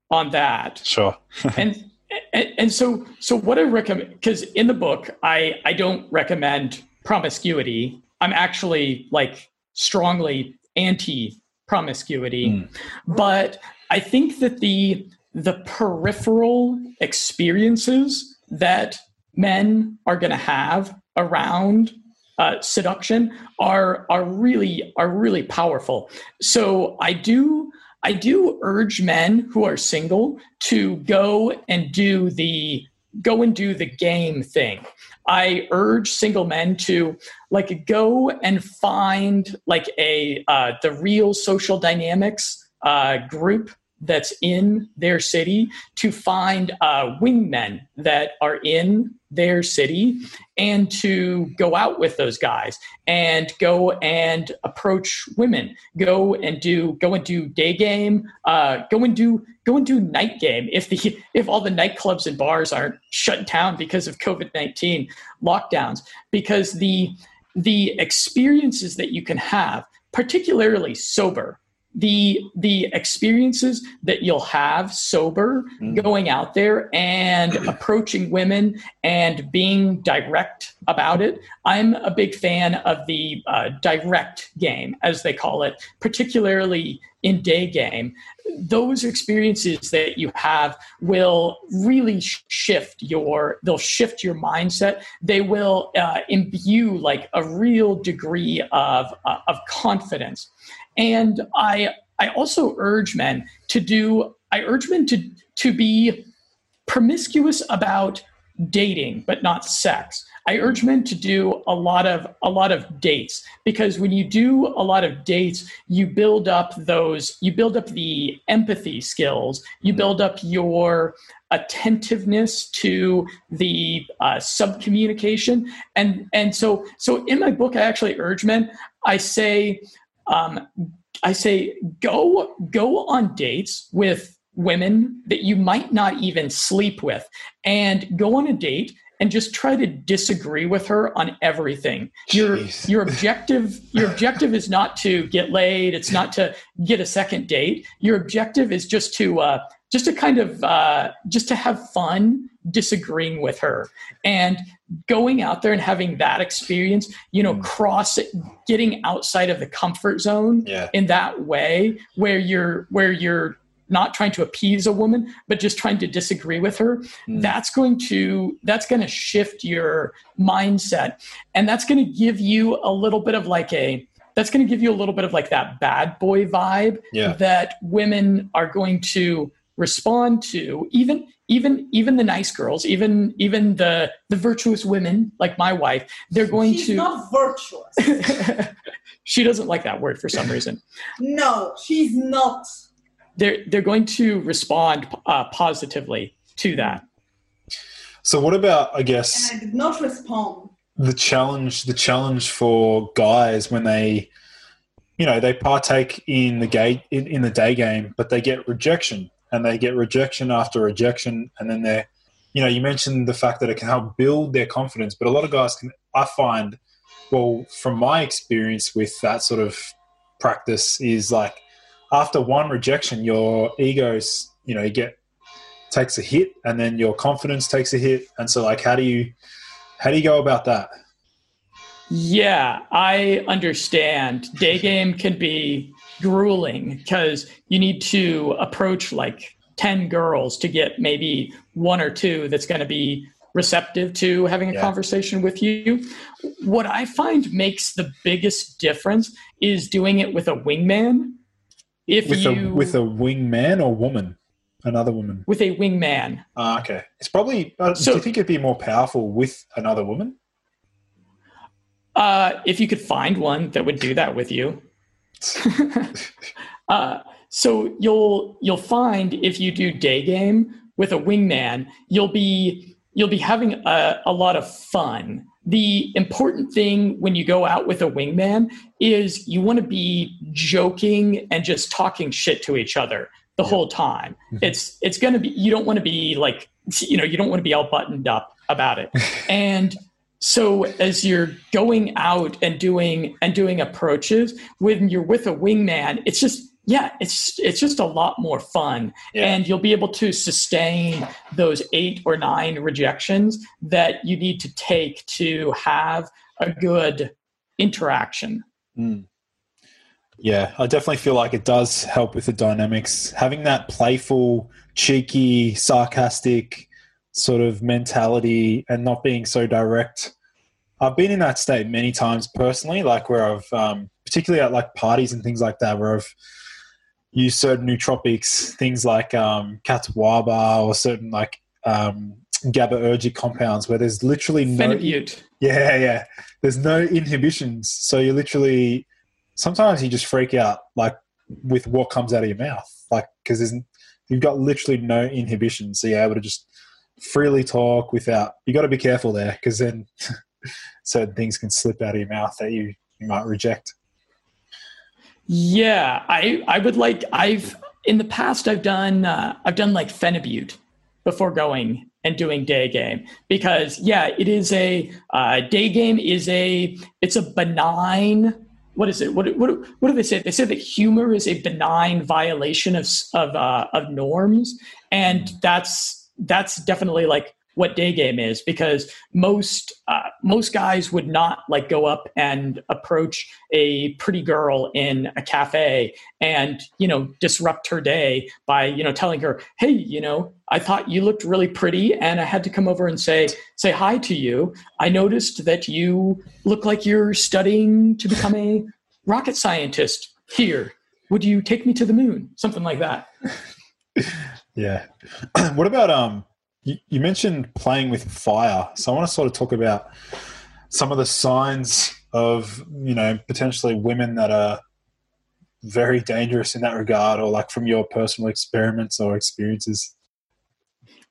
on that. Sure. and, and and so so what I recommend because in the book I I don't recommend promiscuity. I'm actually like strongly anti promiscuity. Mm. But I think that the the peripheral experiences that men are going to have around uh, seduction are are really are really powerful. So I do I do urge men who are single to go and do the go and do the game thing. I urge single men to like go and find like a uh, the real social dynamics uh, group that's in their city to find uh, wingmen that are in their city and to go out with those guys and go and approach women. Go and do go and do day game uh, go and do go and do night game. If the if all the nightclubs and bars aren't shut down because of covid-19 lockdowns because the the experiences that you can have particularly sober the the experiences that you'll have sober mm. going out there and approaching women and being direct about it. I'm a big fan of the uh, direct game as they call it particularly in day game. Those experiences that you have will really shift your they'll shift your mindset. They will uh, imbue like a real degree of uh, of confidence and I I also urge men to do I urge men to to be promiscuous about dating but not sex. I urge men to do a lot of a lot of dates because when you do a lot of dates, you build up those you build up the empathy skills, you build up your attentiveness to the uh, sub communication, and and so so in my book, I actually urge men. I say um, I say go go on dates with women that you might not even sleep with and go on a date and just try to disagree with her on everything. Your your objective your objective is not to get laid. It's not to get a second date. Your objective is just to uh, just to kind of uh, just to have fun disagreeing with her and going out there and having that experience you know mm. cross getting outside of the comfort zone yeah. in that way where you're where you're not trying to appease a woman but just trying to disagree with her mm. that's going to that's going to shift your mindset and that's going to give you a little bit of like a that's going to give you a little bit of like that bad boy vibe yeah. that women are going to respond to even even even the nice girls even even the the virtuous women like my wife they're going to she's to not virtuous. She doesn't like that word for some reason. No she's not. They're they're going to respond uh, positively to that. So what about i guess and i did not respond. the challenge the challenge for guys when they you know they partake in the gay in, in the day game but they get rejection and they get rejection after rejection. And then they're you know you mentioned the fact that it can help build their confidence but a lot of guys can i find well from my experience with that sort of practice is like after one rejection your egos you know you get takes a hit and then your confidence takes a hit. And so like how do you how do you go about that? Yeah i understand. Day game can be grueling because you need to approach like 10 girls to get maybe one or two that's going to be receptive to having a yeah. conversation with you. What I find makes the biggest difference is doing it with a wingman. If with you a, with a wingman or woman, another woman with a wingman. Ah, okay. It's probably. Uh, so, do you think it'd be more powerful with another woman? Uh, if you could find one that would do that with you. uh, so you'll you'll find if you do day game with a wingman, you'll be you'll be having a, a lot of fun. The important thing when you go out with a wingman is you want to be joking and just talking shit to each other the yeah. whole time. Mm-hmm. It's it's going to be you don't want to be like you know you don't want to be all buttoned up about it. and so as you're going out and doing and doing approaches when you're with a wingman, it's just yeah, it's it's just a lot more fun, yeah. and you'll be able to sustain those eight or nine rejections that you need to take to have a good interaction. Mm. Yeah, I definitely feel like it does help with the dynamics. Having that playful, cheeky, sarcastic sort of mentality and not being so direct. I've been in that state many times personally, like where I've, um, particularly at like parties and things like that, where I've used certain nootropics, things like um, or certain like um, GABAergic compounds, where there's literally no. Yeah, yeah. There's no inhibitions, so you literally sometimes you just freak out like with what comes out of your mouth, like because you've got literally no inhibition, so you're able to just freely talk without. You got to be careful there because then certain things can slip out of your mouth that you you might reject. Yeah, I I would like I've in the past I've done uh, I've done like Phenibut before going and doing day game because yeah it is a uh, day game is a it's a benign what is it what, what what do they say they say that humor is a benign violation of of uh, of norms and that's that's definitely like what day game is because most uh, most guys would not like go up and approach a pretty girl in a cafe and you know disrupt her day by you know telling her hey you know i thought you looked really pretty and i had to come over and say say hi to you. I noticed that you look like you're studying to become a rocket scientist here. Would you take me to the moon? Something like that yeah what about um you, you mentioned playing with fire, so I want to sort of talk about some of the signs of you know potentially women that are very dangerous in that regard, or like from your personal experiments or experiences.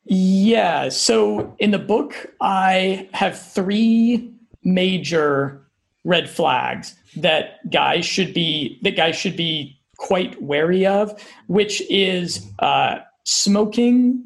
Yeah. So in the book, I have three major red flags that guys should be that guys should be quite wary of, which is uh, smoking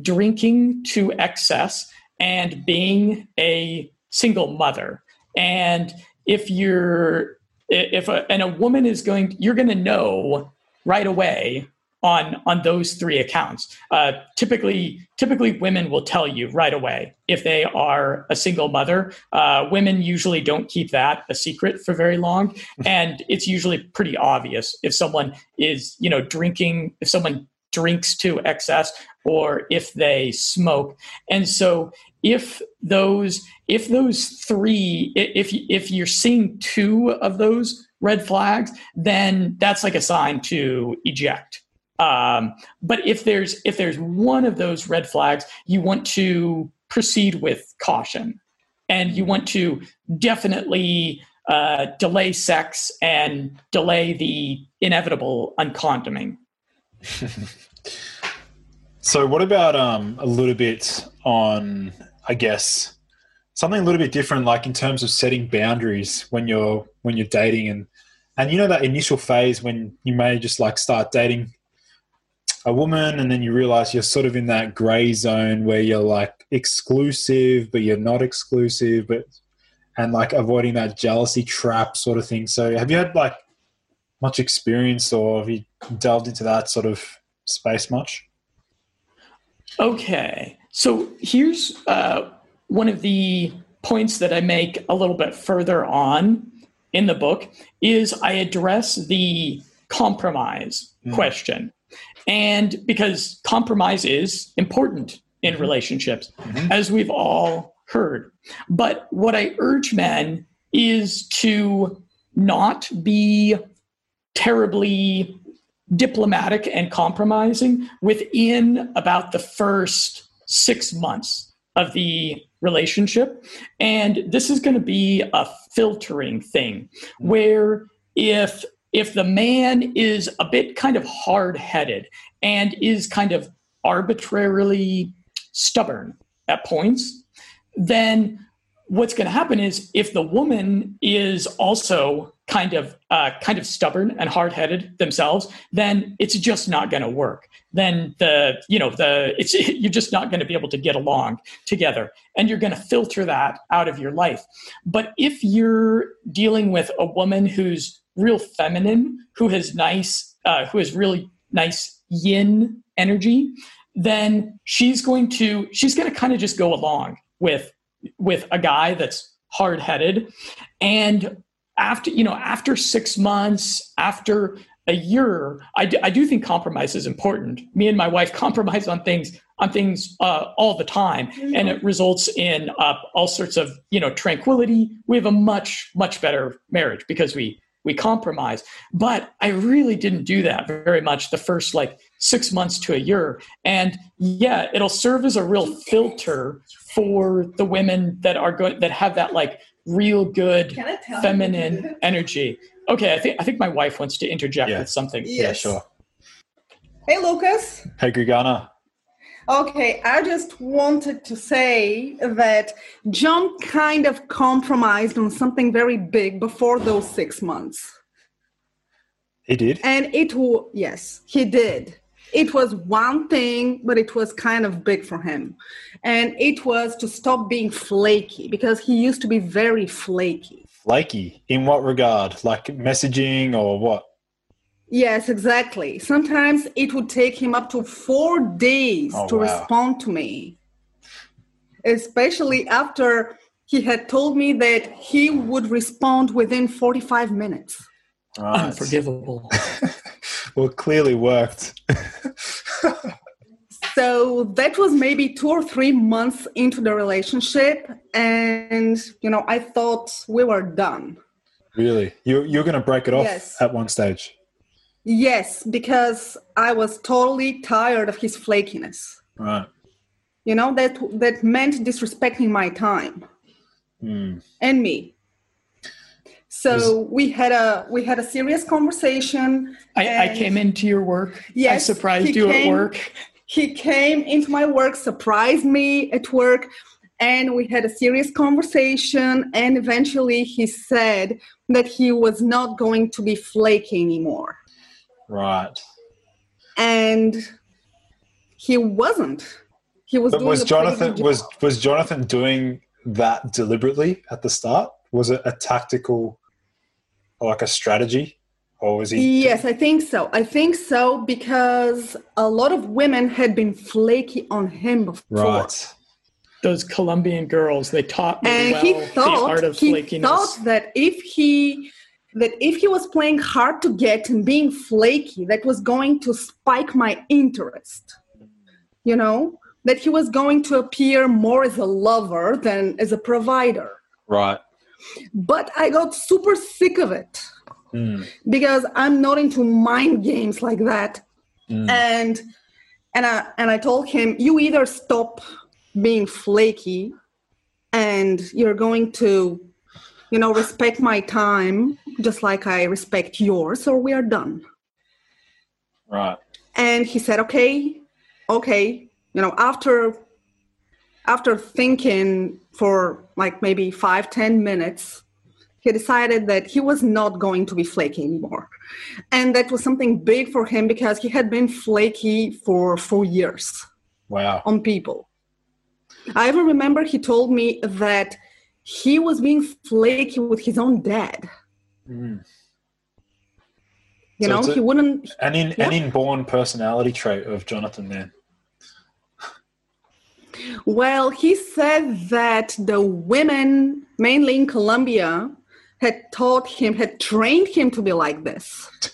drinking to excess and being a single mother. And if you're if a, and a woman is going, you're going to know right away on on those three accounts. Uh, typically, typically women will tell you right away if they are a single mother. Uh, women usually don't keep that a secret for very long, and it's usually pretty obvious if someone is you know drinking, if someone drinks to excess or if they smoke. And so if those if those three if if you're seeing two of those red flags, then that's like a sign to eject. Um, but if there's if there's one of those red flags, you want to proceed with caution, and you want to definitely uh, delay sex and delay the inevitable uncondoming. so, what about um, a little bit on, I guess, something a little bit different, like in terms of setting boundaries when you're when you're dating and and you know that initial phase when you may just like start dating a woman and then you realize you're sort of in that gray zone where you're like exclusive but you're not exclusive but and like avoiding that jealousy trap sort of thing. So have you had like much experience or have you delved into that sort of space much okay so here's uh, one of the points that i make a little bit further on in the book is i address the compromise mm. question and because compromise is important in mm-hmm. relationships, mm-hmm. as we've all heard. But what I urge men is to not be terribly diplomatic and compromising within about the first six months of the relationship. And this is going to be a filtering thing where if if the man is a bit kind of hard headed and is kind of arbitrarily stubborn at points, then what's going to happen is if the woman is also kind of uh, kind of stubborn and hard-headed themselves then it's just not going to work. Then the you know the it's you're just not going to be able to get along together and you're going to filter that out of your life. But if you're dealing with a woman who's real feminine, who has nice, uh, who has really nice yin energy, then she's going to she's going to kind of just go along with with a guy that's hard headed, and after you know after six months after a year I do, I do think compromise is important. Me and my wife compromise on things on things uh, all the time. And it results in uh, all sorts of you know tranquility. We have a much much better marriage because we we compromise. But I really didn't do that very much the first like six months to a year. And yeah, it'll serve as a real filter for the women that are going that have that like real good feminine energy. Okay, I think I think my wife wants to interject yeah. with something. Yes. Yeah, sure. Hey Lucas. Hey Gergana. Okay, I just wanted to say that John kind of compromised on something very big before those six months. He did? And it was, yes, he did. It was one thing, but it was kind of big for him. And it was to stop being flaky because he used to be very flaky. Flaky? In what regard? Like messaging or what? Yes, exactly. Sometimes it would take him up to four days oh, to wow. respond to me, especially after he had told me that he would respond within 45 minutes. Right. Unforgivable. well, clearly worked. so that was maybe two or three months into the relationship. And, you know, I thought we were done. Really? You, you're going to break it off yes. at one stage? Yes, because I was totally tired of his flakiness. Right. You know that that meant disrespecting my time mm. and me. So we had a we had a serious conversation. I, I came into your work. Yes, I surprised you came, at work. He came into my work, surprised me at work, and we had a serious conversation. And eventually, he said that he was not going to be flaky anymore. Right. And he wasn't. He was. But was Jonathan was was Jonathan doing that deliberately at the start? Was it a tactical, like a strategy, or was he? Yes, I think so. I think so because a lot of women had been flaky on him before. Right. Those Colombian girls, they taught me and well he thought, the art of he flakiness. thought that if he that if he was playing hard to get and being flaky, that was going to spike my interest. You know, that he was going to appear more as a lover than as a provider. Right. But I got super sick of it mm. because I'm not into mind games like that. Mm. And and I and I told him, you either stop being flaky and you're going to you know, respect my time just like I respect yours, or we are done. Right. And he said, okay, okay. You know, after after thinking for like maybe five ten minutes he decided that he was not going to be flaky anymore. And that was something big for him because he had been flaky for four years wow. on people. I even remember he told me that he was being flaky with his own dad. Mm. you so know a, he wouldn't an, in, yeah. an inborn personality trait of jonathan then well, he said that the women, mainly in Colombia, had taught him, had trained him to be like this.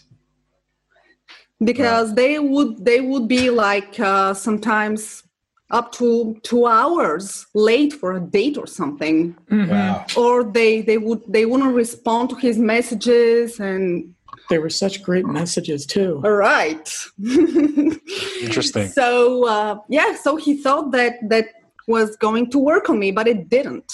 Because they would they would be like uh, sometimes up to two hours late for a date or something. Mm-hmm. Wow. Or they they would they wouldn't respond to his messages and they were such great messages too. All right. Interesting. So uh, yeah, so he thought that that was going to work on me, but it didn't.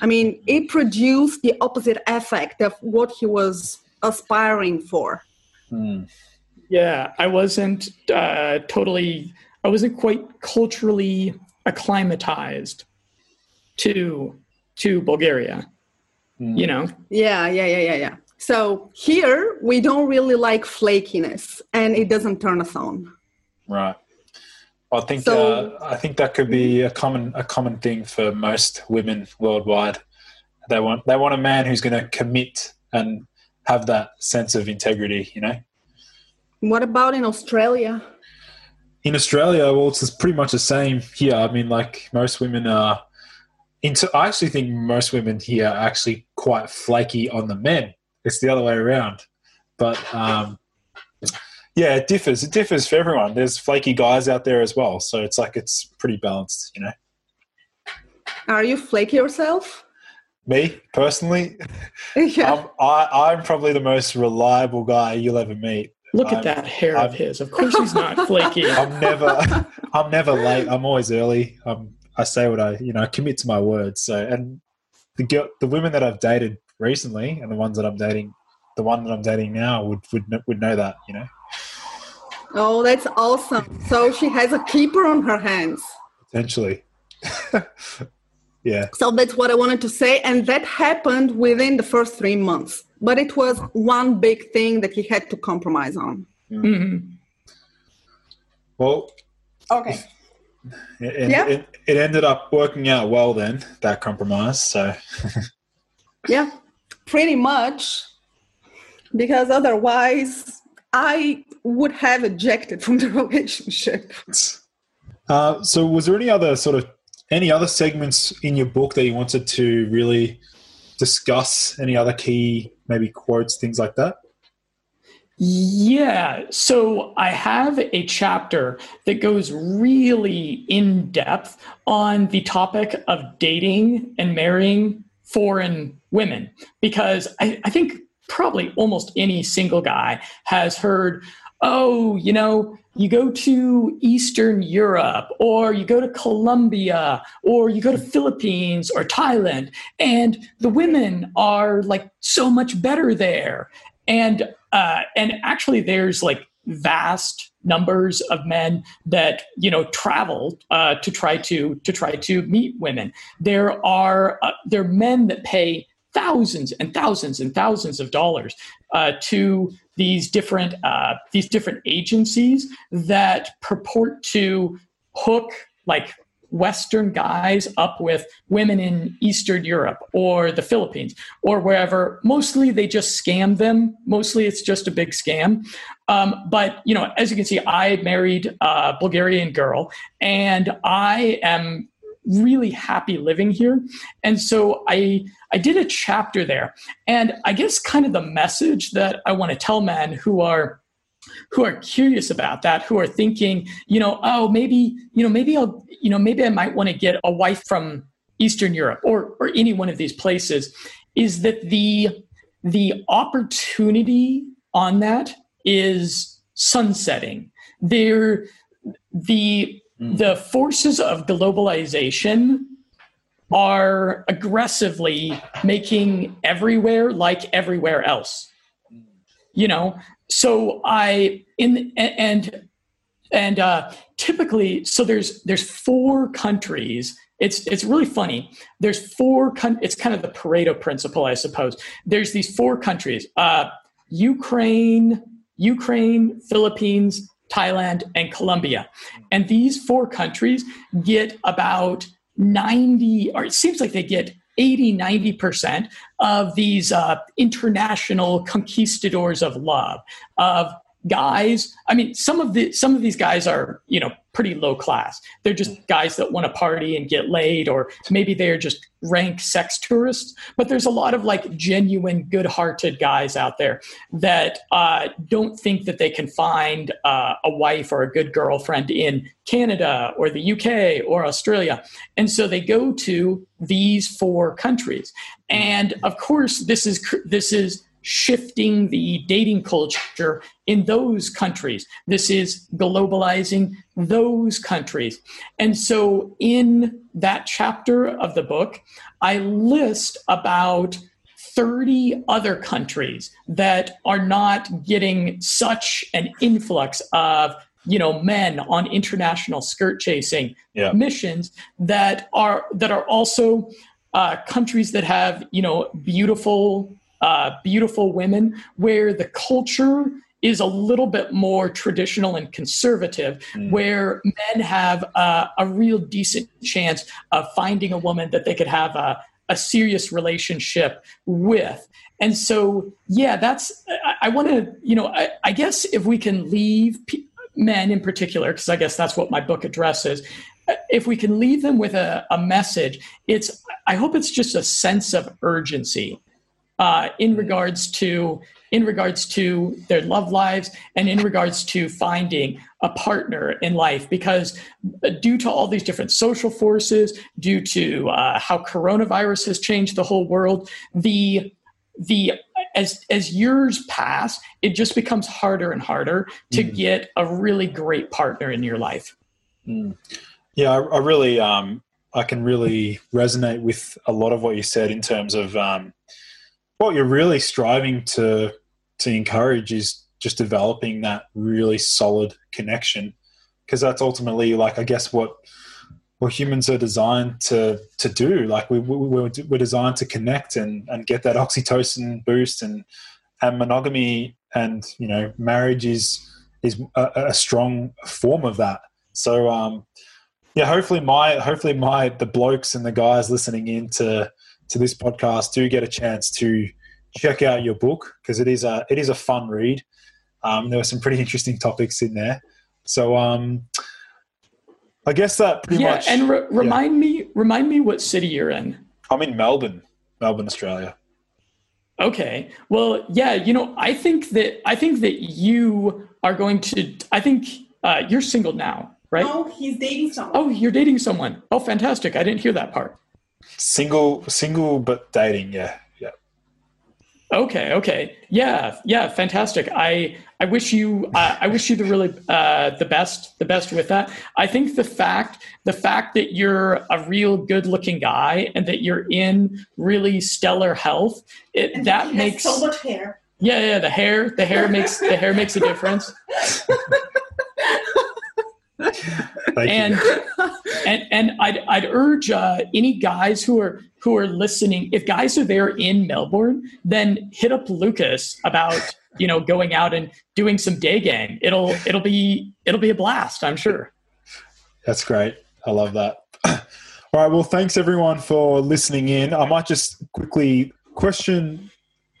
I mean, it produced the opposite effect of what he was aspiring for. Hmm. Yeah, I wasn't uh, totally. I wasn't quite culturally acclimatized to to Bulgaria. Mm. You know. Yeah, yeah, yeah, yeah, yeah. So here we don't really like flakiness, and it doesn't turn us on. Right. I think so, uh, I think that could be a common a common thing for most women worldwide. They want they want a man who's going to commit and have that sense of integrity. You know. What about in Australia? In Australia, well, it's pretty much the same here. I mean, like most women are into. I actually think most women here are actually quite flaky on the men it's the other way around. But um, yeah, it differs. It differs for everyone. There's flaky guys out there as well, so it's like it's pretty balanced, you know. Are you flaky yourself? Me personally, yeah. I'm, I, I'm probably the most reliable guy you'll ever meet. Look I'm, at that hair I'm, of his. Of course, he's not flaky. I'm never, I'm never late. I'm always early. I'm, I say what I, you know, I commit to my words. So, and the girl, the women that I've dated recently, and the ones that I'm dating, the one that I'm dating now would would would know that, you know. Oh, that's awesome! So she has a keeper on her hands. Potentially. yeah. So that's what I wanted to say, and that happened within the first three months. But it was one big thing that he had to compromise on. Mm-hmm. Well. Okay. It, yeah. It, it ended up working out well then that compromise. So. yeah pretty much because otherwise I would have ejected from the relationship. Uh, so, was there any other sort of any other segments in your book that you wanted to really discuss? Any other key, maybe quotes, things like that? Yeah. So I have a chapter that goes really in depth on the topic of dating and marrying foreign women because I, I think probably almost any single guy has heard oh, you know, you go to Eastern Europe or you go to Colombia or you go to Philippines or Thailand and the women are like so much better there. And uh, and actually there's like vast numbers of men that you know travel uh, to try to to try to meet women. There are uh, there are men that pay thousands and thousands and thousands of dollars uh, to these different uh, these different agencies that purport to hook like Western guys up with women in Eastern Europe or the Philippines or wherever. Mostly they just scam them. Mostly it's just a big scam. Um, but you know, as you can see, I married a Bulgarian girl, and I am really happy living here. And so I I did a chapter there, and I guess kind of the message that I want to tell men who are who are curious about that, who are thinking, you know, oh, maybe, you know, maybe I'll, you know, maybe I might want to get a wife from Eastern Europe or or any one of these places, is that the the opportunity on that is sunsetting. There, the mm. the forces of globalization are aggressively making everywhere like everywhere else. You know, so I in and and uh, typically, so there's there's four countries it's it's really funny. There's four. It's kind of the Pareto principle, I suppose. There's these four countries: uh, Ukraine, Ukraine, Philippines, Thailand, and Colombia. And these four countries get about 90, or it seems like they get 80, 90% of these uh, international conquistadors of love, of guys. I mean some of the some of these guys are you know pretty low class. They're just mm. guys that want to party and get laid or maybe they're just rank sex tourists. But there's a lot of like genuine good-hearted guys out there that uh, don't think that they can find uh, a wife or a good girlfriend in canada or the uk or australia. And so they go to these four countries. And of course this is this is shifting the dating culture in those countries. This is globalizing those countries. And so in that chapter of the book, I list about 30 other countries that are not getting such an influx of you know men on international skirt chasing yeah. missions that are that are also uh, countries that have you know beautiful uh, beautiful women, where the culture is a little bit more traditional and conservative, mm. where men have uh, a real decent chance of finding a woman that they could have a, a serious relationship with. And so, yeah, that's, I, I want to, you know, I, I, guess if we can leave p- men in particular, because I guess that's what my book addresses, if we can leave them with a, a message, it's, I hope it's just a sense of urgency uh, in mm-hmm. regards to in regards to their love lives and in regards to finding a partner in life because uh, due to all these different social forces due to uh, how coronavirus has changed the whole world the the as as years pass it just becomes harder and harder to mm. get a really great partner in your life mm. yeah I, I really um i can really resonate with a lot of what you said in terms of um what you're really striving to to encourage is just developing that really solid connection. Because that's ultimately like i guess what what humans are designed to to do. Like we, we we're, we're designed to connect and and get that oxytocin boost and and monogamy and you know marriage is is a, a strong form of that. So um yeah hopefully my hopefully my the blokes and the guys listening in to to this podcast do get a chance to check out your book because it is a it is a fun read. Um, there were some pretty interesting topics in there. So um, I guess that pretty yeah, much. and re- remind yeah. me remind me what city you're in. I'm in Melbourne, Melbourne, Australia. Okay. Well, yeah. You know, I think that I think that you are going to. I think uh, you're single now, right? No, he's dating someone. Oh, you're dating someone. Oh, fantastic! I didn't hear that part. Single, single, but dating. Yeah, yeah. Okay. Okay. Yeah. Yeah. Fantastic. I I wish you uh, I wish you the really uh, the best the best with that. I think the fact the fact that you're a real good looking guy and that you're in really stellar health it and that makes so much hair. Yeah. Yeah. The hair the hair makes the hair makes a difference. and, and and I'd I'd urge uh, any guys who are who are listening, if guys are there in Melbourne, then hit up Lucas about you know going out and doing some day game. It'll it'll be it'll be a blast, I'm sure. That's great. I love that. All right. Well, thanks everyone for listening in. I might just quickly question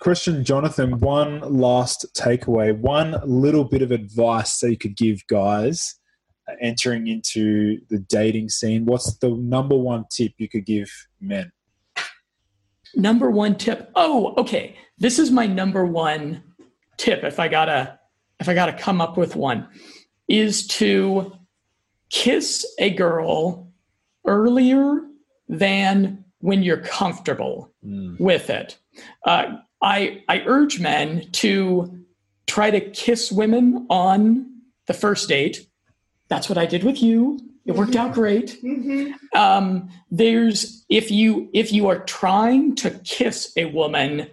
question Jonathan one last takeaway, one little bit of advice that you could give guys entering into the dating scene, what's the number one tip you could give men? Number one tip. Oh, okay. This is my number one tip. If I gotta, if I gotta come up with one, is to kiss a girl earlier than when you're comfortable mm. with it. Uh, I I urge men to try to kiss women on the first date that's what I did with you. It worked out great. Mm-hmm. Um, there's if you if you are trying to kiss a woman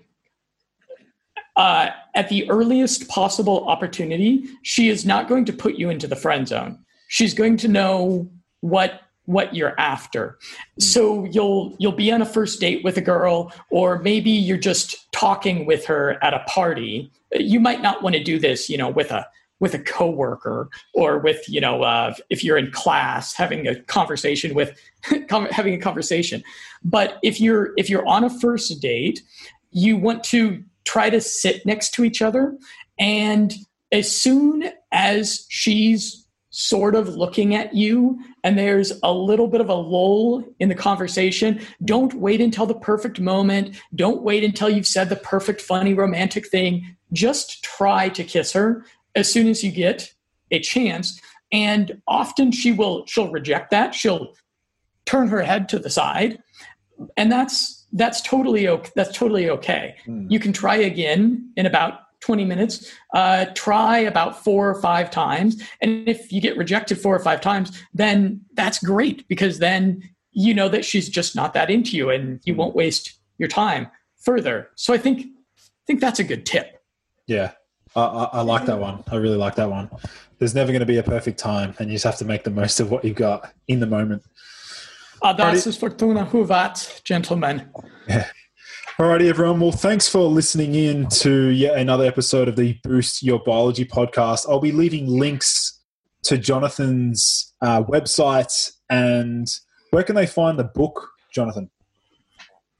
uh, at the earliest possible opportunity, she is not going to put you into the friend zone. She's going to know what what you're after. So you'll you'll be on a first date with a girl or maybe you're just talking with her at a party. You might not want to do this, you know, with a with a coworker or with you know uh, if you're in class having a conversation with having a conversation but if you're if you're on a first date you want to try to sit next to each other and as soon as she's sort of looking at you and there's a little bit of a lull in the conversation, don't wait until the perfect moment. Don't wait until you've said the perfect, funny, romantic thing. Just try to kiss her as soon as you get a chance. And often she will she'll reject that. She'll turn her head to the side. And that's that's totally okay. That's totally okay. Mm. You can try again in about 20 minutes. Uh, try about four or five times. And if you get rejected four or five times, then that's great because then you know that she's just not that into you and you won't waste your time further. So I think I think that's a good tip. Yeah. I, I, I like that one. I really like that one. There's never going to be a perfect time, and you just have to make the most of what you've got in the moment. Audaces fortuna juvat, gentlemen. Yeah. Alrighty, everyone. Well, thanks for listening in to yet another episode of the Boost Your Biology podcast. I'll be leaving links to Jonathan's uh, website and where can they find the book, Jonathan?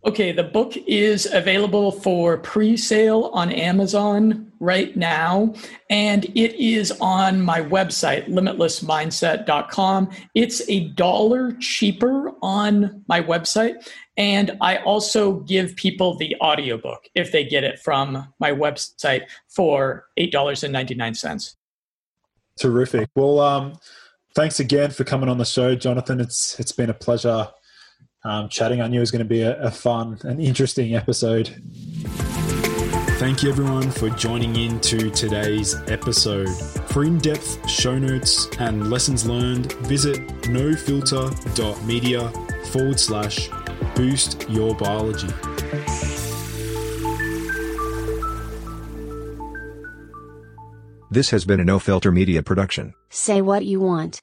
Okay, the book is available for pre sale on Amazon right now, and it is on my website, limitlessmindset.com. It's a dollar cheaper on my website, and I also give people the audiobook if they get it from my website for $8.99. Terrific. Well, um, thanks again for coming on the show, Jonathan. It's It's been a pleasure um, chatting. I knew it was going to be a, a fun and interesting episode. Thank you, everyone, for joining in to today's episode. For in depth show notes and lessons learned, visit nofilter.media forward slash boost your biology. This has been a No Filter Media production. Say what you want.